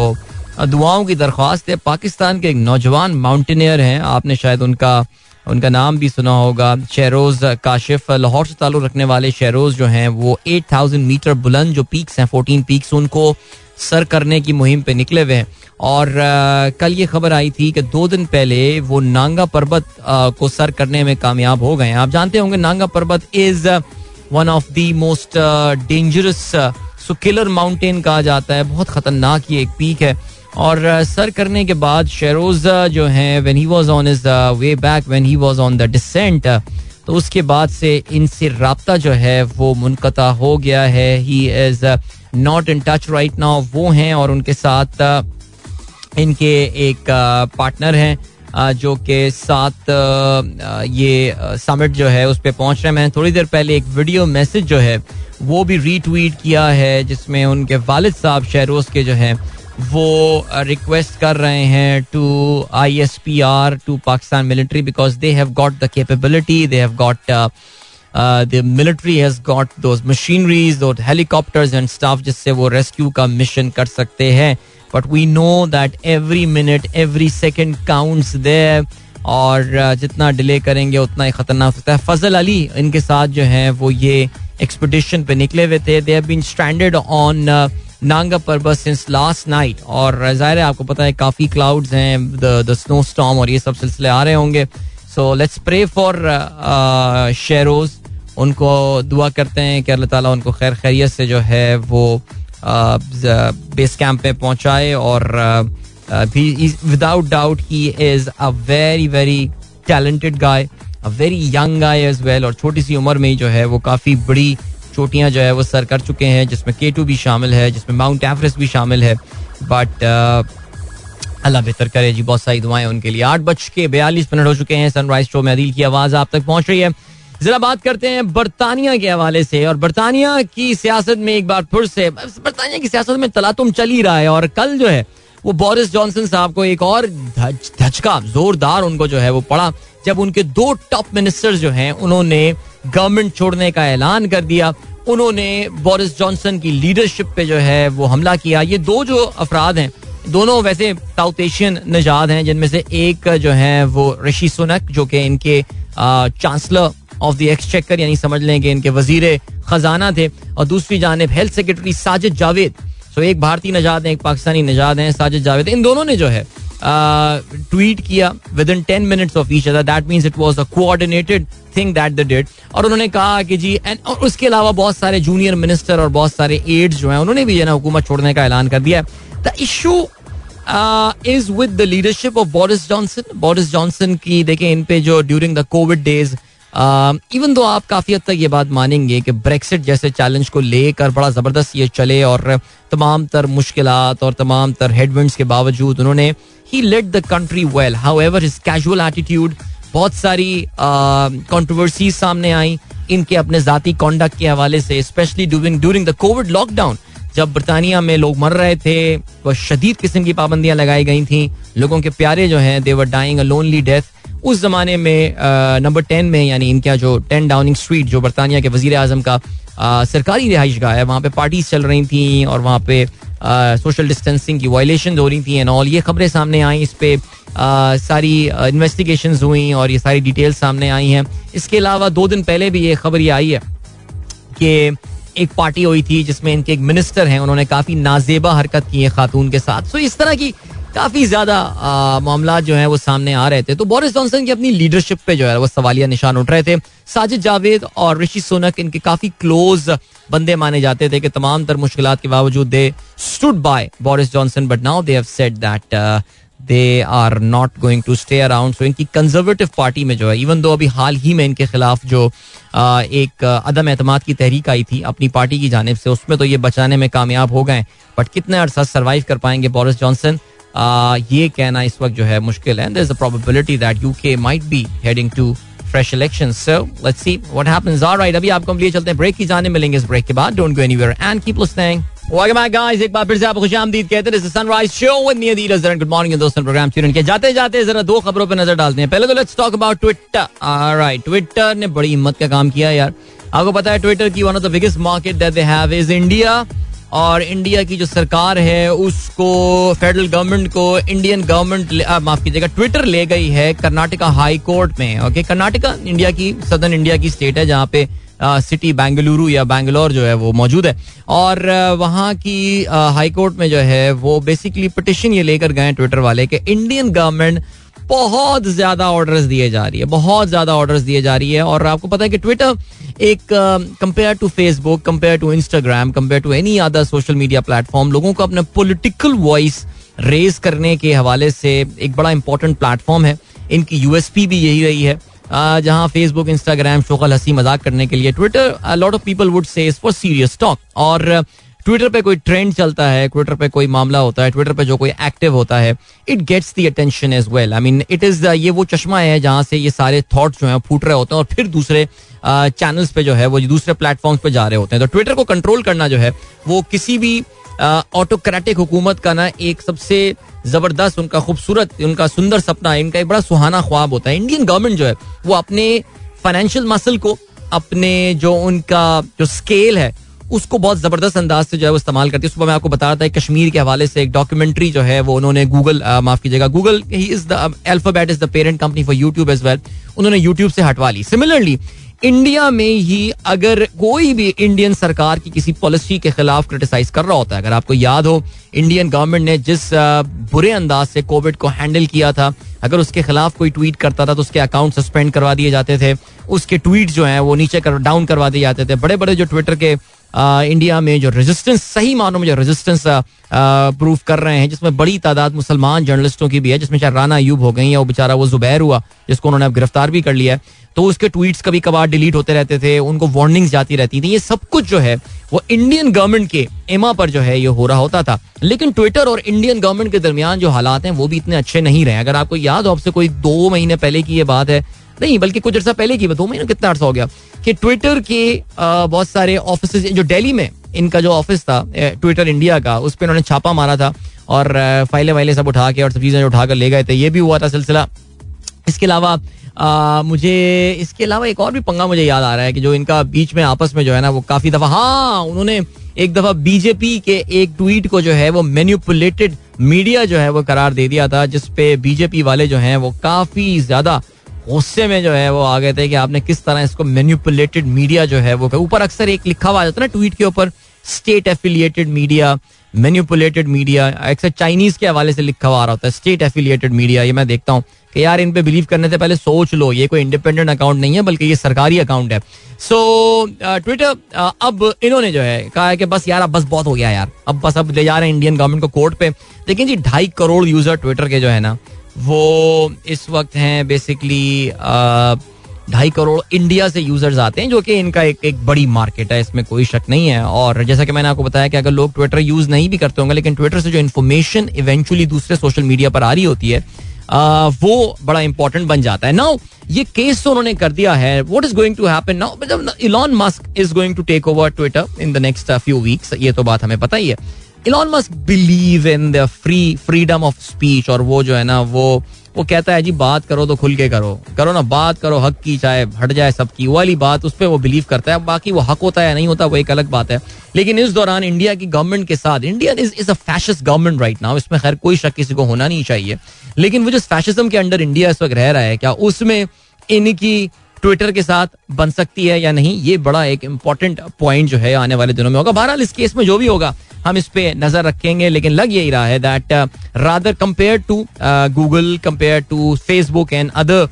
C: दुआओं की दरख्वास्त है पाकिस्तान के एक नौजवान माउंटेनियर हैं आपने शायद उनका उनका नाम भी सुना होगा शहरोज काशिफ लाहौर से ताल्लुक रखने वाले शहरोज जो हैं वो थाउजेंड मीटर बुलंद जो पीक्स हैं फोर्टीन पीक्स उनको सर करने की मुहिम पे निकले हुए हैं और कल ये खबर आई थी कि दो दिन पहले वो नांगा पर्वत को सर करने में कामयाब हो गए हैं आप जानते होंगे Nanga Parbat is one of the most dangerous so killer mountain कहा जाता है बहुत खतरनाक ये एक पीक है और सर करने के बाद शेरोज जो हैं when he was on his way back when he was on the descent तो उसके बाद से इनसे रबता जो है वो मुनकता हो गया है he is not in touch right now वो हैं और उनके साथ इनके एक पार्टनर हैं जो कि साथ ये समिट जो है उस पर पहुंच रहे हैं थोड़ी देर पहले एक वीडियो मैसेज जो है वो भी रीट्वीट किया है जिसमें उनके वालिद साहब शहरोज के जो है वो रिक्वेस्ट कर रहे हैं to I S P R to Pakistan military because they have got the capability they have got the military has got दो मशीनरीज और हेलीकॉप्टर्स एंड स्टाफ जिससे वो रेस्क्यू का मिशन कर सकते हैं but we know that every minute every second count दे और uh, जितना डिले करेंगे उतना ही खतरनाक होता है फजल अली इनके साथ जो है वो ये एक्सपडिशन पे निकले हुए थे they have been stranded on Nanga Parbat since last night और uh, ज़ाहिर है आपको पता है काफ़ी क्लाउड्स हैं द स्नो स्टॉम और ये सब सिलसिले आ रहे होंगे so let's pray for Sheroz उनको दुआ करते हैं कि अल्लाह ताला उनको खैर खैरियत से जो है वो बेस कैंप पे पहुंचाए और without doubt he is a very very talented guy a very young guy as well और छोटी सी उम्र में ही जो है वो काफ़ी बड़ी चोटियाँ जो है वो सर कर चुके हैं जिसमें के टू भी शामिल है जिसमें माउंट एवरेस्ट भी शामिल है बट अल्लाह बेहतर करे जी बहुत सारी दुआएं उनके लिए आठ बज के बयालीस मिनट हो चुके हैं सनराइज शो में अदील की आवाज़ आप तक पहुंच रही है जरा बात करते हैं बरतानिया के हवाले से और बरतानिया की सियासत में एक बार फिर से बरतानिया की सियासत में तलातुम चल ही रहा है और कल जो है वो बोरिस जॉनसन साहब को एक और धचका जोरदार उनको जो है वो पड़ा जब उनके दो टॉप मिनिस्टर्स जो हैं उन्होंने गवर्नमेंट छोड़ने का ऐलान कर दिया उन्होंने बोरिस जॉनसन की लीडरशिप पे जो है वो हमला किया ये दो जो अफराद हैं दोनों वैसे साउथ एशियन नजाद हैं जिनमें से एक जो है वो ऋषि सुनक जो कि इनके चांसलर ऑफ द एक्सचेकर यानी समझ लें कि इनके वजीर खजाना थे और दूसरी जानब health secretary Sajid Javid so एक भारतीय नजाद हैं एक पाकिस्तानी नजाद हैं साजिद जावेद इन दोनों ने जो है ट्वीट किया within ten minutes of each other that means it was a coordinated thing that the date और उन्होंने कहा कि जी एंड और उसके अलावा बहुत सारे जूनियर मिनिस्टर और बहुत सारे एड्स जो हैं उन्होंने भी जो है ना हुकूमत छोड़ने का ऐलान कर दिया the issue is with the leadership of Boris Johnson Boris Johnson की देखें इन पे जो during the Covid days even um, दो आप काफ़ी हद तक ये बात मानेंगे कि ब्रेक्सिट जैसे चैलेंज को लेकर बड़ा ज़बरदस्त ये चले और तमाम तर मुश्किल और तमाम तर हेडविंड के बावजूद उन्होंने ही led the country well however his casual attitude बहुत सारी कॉन्ट्रोवर्सीज um, सामने आई इनके अपने ज़ाती कॉन्डक्ट के हवाले से specially during during the Covid lockdown जब बरतानिया में लोग मर रहे थे वह शदीद किस्म की पाबंदियां लगाई गई थी लोगों के प्यारे जो हैं they were dying a lonely death उस ज़माने में नंबर टेन में यानी इनका जो टेन डाउनिंग स्ट्रीट जो बरतानिया के वजीर अजम का सरकारी रिहाइश गाह है वहाँ पे पार्टीज चल रही थी और वहाँ पे सोशल डिस्टेंसिंग की वायलेशन हो रही थी एंड ऑल ये खबरें सामने आई इस पर सारी इन्वेस्टिगेशन हुई और ये सारी डिटेल्स सामने आई हैं इसके अलावा दो दिन पहले भी ये खबर ये आई है कि एक पार्टी हुई थी जिसमें इनके एक मिनिस्टर हैं उन्होंने काफ़ी नाजेबा हरकत की है खातून के साथ सो इस तरह की काफ़ी ज़्यादा मामला जो है वो सामने आ रहे थे तो बोरिस जॉनसन की अपनी लीडरशिप पे जो है वो सवालिया निशान उठ रहे थे साजिद जावेद और ऋषि सोनक इनके काफ़ी क्लोज बंदे माने जाते थे कि तमाम तर मुश्किल के बावजूद they stood by Boris Johnson but now they have said that they are not going to stay around so इनकी कंजर्वेटिव पार्टी में जो है इवन दो अभी हाल ही में इनके खिलाफ जो आ, एक अदम एतम की तहरीक आई थी अपनी पार्टी की जानब से उसमें तो ये बचाने में कामयाब हो गए बट कितने अरसा सर्वाइव कर पाएंगे बोरिस जॉनसन ये कहना इस वक्त जो है मुश्किल है there is a probability that UK might be heading to fresh election so let's see what happens alright अभी आपको हम लिए चलते हैं ब्रेक की जाने मिलेंगे इस ब्रेक के बाद don't go anywhere and keep listening welcome back guys एक बार फिर से आपको खुशामदीद कहते हैं sunrise show with me अदीर अजरन good morning दोस्तों प्रोग्राम ट्यून के जाते जाते जरा दो खबरों पर नजर डालते हैं पहले तो let's talk about Twitter right Twitter ने बड़ी हिम्मत का काम किया यार आपको पता है ट्विटर की one of the biggest market that they have is India और इंडिया की जो सरकार है उसको फेडरल गवर्नमेंट को इंडियन गवर्नमेंट माफ कीजिएगा ट्विटर ले गई है कर्नाटका हाई कोर्ट में ओके कर्नाटका इंडिया की सदर्न इंडिया की स्टेट है जहाँ पे सिटी बेंगलुरु या बेंगलोर जो है वो मौजूद है और वहाँ की हाई कोर्ट में जो है वो बेसिकली पटिशन ये लेकर गए ट्विटर वाले कि इंडियन गवर्नमेंट बहुत ज्यादा ऑर्डर्स दिए जा रही है बहुत ज्यादा ऑर्डर्स दिए जा रही है और आपको पता है कि ट्विटर एक compare to Facebook compare to Instagram compare to any other social media platform लोगों को अपना पोलिटिकल वॉइस रेज करने के हवाले से एक बड़ा इंपॉर्टेंट प्लेटफॉर्म है इनकी यूएसपी भी यही रही है जहां फेसबुक इंस्टाग्राम शोकल हंसी मजाक करने के लिए Twitter lot of people would say for serious talk और uh, ट्विटर पे कोई ट्रेंड चलता है ट्विटर पे कोई मामला होता है ट्विटर पे जो कोई एक्टिव होता है it gets the attention as well I mean it is ये वो चश्मा है जहाँ से ये सारे थॉट जो है फूट रहे होते हैं और फिर दूसरे चैनल्स पे जो है वो दूसरे प्लेटफॉर्म्स पे जा रहे होते हैं तो ट्विटर को कंट्रोल करना जो है वो किसी भी ऑटोक्रेटिक हुकूमत का ना एक सबसे जबरदस्त उनका खूबसूरत उनका सुंदर सपना इनका एक बड़ा सुहाना ख्वाब होता है इंडियन गवर्नमेंट जो है वो अपने फाइनेंशियल मसल को अपने जो उनका जो स्केल है उसको बहुत ज़बरदस्त अंदाज से जो है वो इस्तेमाल करती है सुबह मैं आपको बता रहा था कश्मीर के हवाले से एक डॉक्यूमेंट्री जो है वो उन्होंने गूगल माफ़ कीजिएगा Google he is the Alphabet is the parent company for YouTube as well उन्होंने यूट्यूब से हटवा ली सिमिलरली इंडिया में ही अगर कोई भी इंडियन सरकार की किसी पॉलिसी के खिलाफ क्रिटिसाइज कर रहा होता है अगर आपको याद हो इंडियन गवर्नमेंट ने जिस बुरे अंदाज से कोविड को हैंडल किया था अगर उसके खिलाफ कोई ट्वीट करता था तो उसके अकाउंट सस्पेंड करवा दिए जाते थे उसके ट्वीट जो हैं वो नीचे कर डाउन करवा दिए जाते थे बड़े बड़े जो ट्विटर के इंडिया में जो रेजिस्टेंस सही मानों में जो रेजिस्टेंस प्रूफ कर रहे हैं जिसमें बड़ी तादाद मुसलमान जर्नलिस्टों की भी है जिसमें चाहे राना यूब हो गई या वो बेचारा वो जुबैर हुआ जिसको उन्होंने अब गिरफ्तार भी कर लिया है तो उसके ट्वीट्स कभी कभार डिलीट होते रहते थे उनको वार्निंग्स जाती रहती थी ये सब कुछ जो है वो इंडियन गवर्नमेंट के एमा पर जो है ये हो रहा होता था लेकिन ट्विटर और इंडियन गवर्नमेंट के दरमियान जो हालात हैं वो भी इतने अच्छे नहीं रहे अगर आपको याद हो आपसे कोई दो महीने पहले की ये बात है नहीं बल्कि कुछ अर्सा पहले की दो महीने कितना अर्सा हो गया कि ट्विटर के बहुत सारे ऑफिस जो डेली में इनका जो ऑफिस था ट्विटर इंडिया का उस पर उन्होंने छापा मारा था और फाइलें वाइलें सब उठा के और सब चीज़ें उठाकर ले गए थे ये भी हुआ था सिलसिला इसके अलावा मुझे इसके अलावा एक और भी पंगा मुझे याद आ रहा है कि जो इनका बीच में आपस में जो है ना वो काफी दफा हाँ उन्होंने एक दफा बीजेपी के एक ट्वीट को जो है वो मैन्यूपुलेटेड मीडिया जो है वो करार दे दिया था जिसपे बीजेपी वाले जो हैं वो काफी ज्यादा गुस्से में जो है वो आ गए थे कि आपने किस तरह इसको मैन्यूपुलेटेड मीडिया जो है वो ऊपर अक्सर एक लिखा हुआ आ जाता है ना ट्वीट के ऊपर state affiliated media manipulated media अक्सर चाइनीज के हवाले से लिखा हुआ आ रहा होता है स्टेट एफिलिएटेड मीडिया ये मैं देखता हूँ कि यार इन पे बिलीव करने से पहले सोच लो ये कोई इंडिपेंडेंट अकाउंट नहीं है बल्कि ये सरकारी अकाउंट है so so, Twitter uh, uh, अब इन्होंने जो है कहा है कि बस यार अब बस बहुत हो गया यार अब बस अब ले जा रहे हैं इंडियन गवर्नमेंट को कोर्ट पे लेकिन जी ढाई करोड़ यूजर ट्विटर के जो है ना वो इस वक्त हैं बेसिकली ढाई करोड़ इंडिया से यूजर्स आते हैं जो कि इनका एक एक बड़ी मार्केट है इसमें कोई शक नहीं है और जैसा कि मैंने आपको बताया कि अगर लोग ट्विटर यूज नहीं भी करते होंगे लेकिन ट्विटर से जो इन्फॉर्मेशन इवेंचुअली दूसरे सोशल मीडिया पर आ रही होती है आ, वो बड़ा इंपॉर्टेंट बन जाता है नाउ ये केस तो उन्होंने कर दिया है what is going to happen now Elon Musk is going to take over Twitter in the next few weeks ये तो बात हमें पता ही है Elon must believe in the free freedom of speech और वो जो है ना वो वो कहता है जी बात करो तो खुल के करो करो ना बात करो हक की चाहे हट जाए सबकी वाली बात उस पर वो बिलीव करता है बाकी वो हक होता है या नहीं होता वो एक अलग बात है लेकिन इस दौरान इंडिया की गवर्नमेंट के साथ India is is a fascist government right now इसमें खैर कोई शक किसी को होना नहीं चाहिए लेकिन वो जिस फैशिज्म के अंडर इंडिया इस वक्त रह रहा है क्या उसमें इनकी ट्विटर के साथ बन सकती है या नहीं ये बड़ा एक इम्पॉर्टेंट पॉइंट जो है आने वाले दिनों में होगा बहरहाल इस केस में जो भी होगा हम इस पे नजर रखेंगे लेकिन लग यही रहा है that rather compare to Google compare to Facebook and other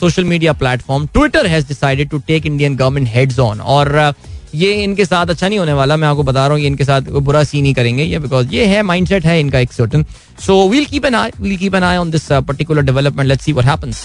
C: social media platform Twitter has decided to take Indian government heads on और uh, ये इनके साथ अच्छा नहीं होने वाला मैं आपको बता रहा हूँ ये इनके साथ बुरा सीन ही करेंगे ये बिकॉज ये है माइंडसेट है इनका एक certain so we'll keep an eye we'll keep an eye on this particular development let's see what happens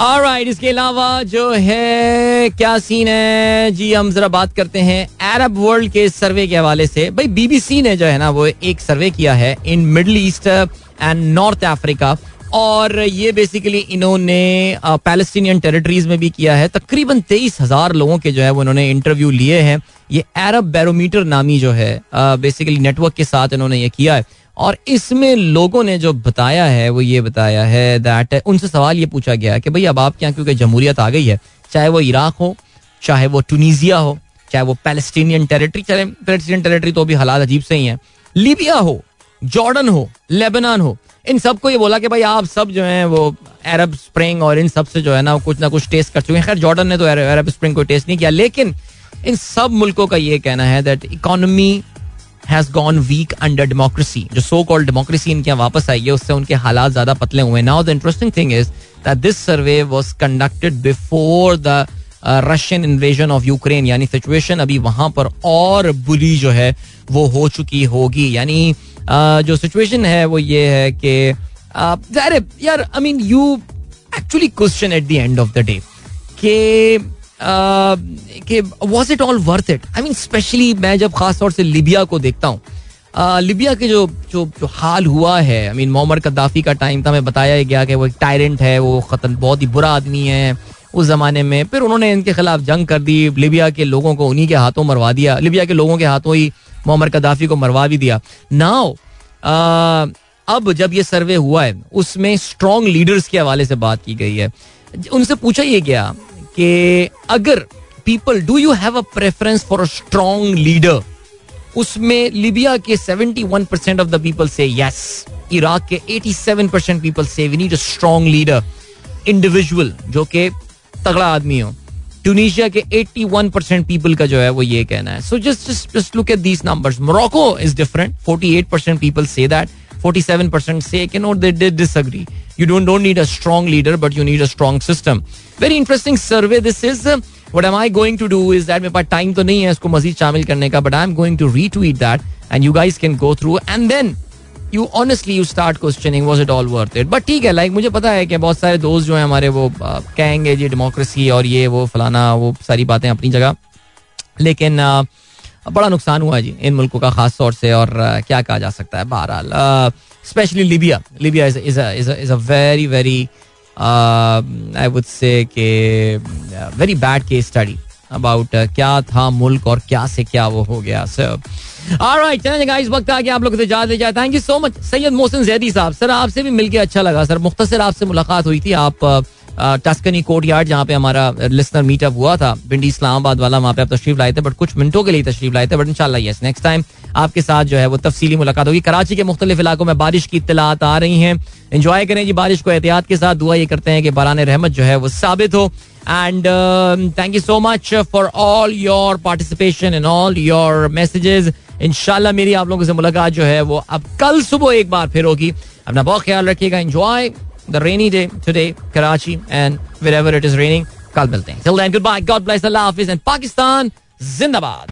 C: और इसके अलावा जो है क्या सीन है जी हम जरा बात करते हैं अरब वर्ल्ड के सर्वे के हवाले से भाई बीबीसी ने जो है ना वो एक सर्वे किया है in middle east and north Africa और ये बेसिकली इन्होंने पैलेस्टीनियन टेरिटरीज में भी किया है तकरीबन तेईस हजार लोगों के जो है वो इन्होंने इंटरव्यू लिए हैं ये अरब बैरोमीटर नामी जो है बेसिकली नेटवर्क के साथ इन्होंने ये किया है और इसमें लोगों ने जो बताया है वो ये बताया है दैट उनसे सवाल ये पूछा गया कि भाई अब आपके यहाँ क्योंकि जमहूरियत आ गई है चाहे वो इराक हो चाहे वो टूनिजिया हो चाहे वो पैलेस्टीनियन टेरिटरी चले पैलेस्टीनियन टेरिटरी तो अभी हालात अजीब से ही हैं लीबिया हो जॉर्डन हो लेबनान हो इन सबको ये बोला कि भाई आप सब जो हैं वो अरब स्प्रिंग और इन सब से जो है ना कुछ ना कुछ टेस्ट कर चुके हैं खैर जॉर्डन ने तो अरब स्प्रिंग को टेस्ट नहीं किया लेकिन इन सब मुल्कों का ये कहना है that economy has gone weak under democracy जो सो कॉल्ड डेमोक्रेसी इनके यहाँ वापस आई है उससे उनके हालात ज्यादा पतले हुए now the interesting thing is that this survey was conducted before the Russian invasion of Ukraine यानी सिचुएशन अभी वहां पर और बुरी जो है वो हो चुकी होगी यानी uh, जो सिचुएशन है वो ये है कि uh, यार I mean you actually question at the end of the day कि was it all worth it I mean specially मैं जब खास तौर से लिबिया को देखता हूँ लिबिया के जो जो जो हाल हुआ है आई मीन मोहम्मद कद्दाफी का टाइम था मैं बताया गया कि वो एक टायरेंट है वो खतन बहुत ही बुरा आदमी है उस ज़माने में फिर उन्होंने इनके खिलाफ जंग कर दी लिबिया के लोगों को उन्हीं के हाथों मरवा दिया लिबिया के लोगों के हाथों ही मोहम्मद कद्दाफी को मरवा भी दिया नाउ अब जब ये सर्वे हुआ है उसमें स्ट्रॉन्ग लीडर्स के हवाले से बात की गई है उनसे पूछा ये गया कि अगर people do you have a preference for a strong leader उसमें लिबिया के 71 percent of the people say yes Iraq के 87 percent people say we need a strong leader individual जो कि तगड़ा आदमी हो ट्यूनिशिया के 81 परसेंट पीपल का जो है वो ये कहना है so just just look at these numbers Morocco is different 48 percent people say that 47% say you know they did disagree you don't don't need a strong leader but you need a strong system very interesting survey this is what am i going to do is that मेरे पास time तो नहीं है इसको मजीद शामिल करने का but I am going to retweet that and you guys can go through and then you honestly you start questioning was it all worth it but ठीक है लाइक मुझे पता है कि बहुत सारे दोस्त जो है हमारे वो कहेंगे जी डेमोक्रेसी और ये वो फलाना वो सारी बातें अपनी जगह लेकिन uh, बड़ा नुकसान हुआ जी इन मुल्कों का खास तौर से और क्या कहा जा सकता है बहरहाल specially Libya Libya is a very very I would say के very bad case study about क्या था मुल्क और क्या से क्या वो हो गया सर ऑलराइट चलें इस वक्त गया आप लोग से जा जाए thank you so much Syed Mohsin Zaidi साहब सर आपसे भी मिलके अच्छा लगा सर मुख्तसर आपसे मुलाकात हुई थी आप टस्कनी कोर्ट यार्ड जहाँ पे हमारा लिस्नर मीटअप हुआ था भिंडी इस्लामाबाद वाला वहाँ पे आप तशरीफ लाए थे बट कुछ मिनटों के लिए तशरीफ लाए थे बट इनशाला यस नेक्स्ट टाइम आपके साथ जो है वो तफसीली मुलाकात होगी कराची के मुख्तलिफ इलाकों में बारिश की इतलात आ रही हैं इंजॉय करें जी बारिश को एहतियात के साथ दुआ ये करते हैं कि बरान रहमत जो है वो साबित हो and thank you so much for all your participation in all your messages इनशाला मेरी आप लोगों से मुलाकात जो है वो अब कल सुबह एक बार फिर होगी अपना बहुत ख्याल रखिएगा enjoy the rainy day today Karachi and wherever it is raining कल मिलते हैं till then goodbye God bless अल्लाह हाफिज एंड पाकिस्तान जिंदाबाद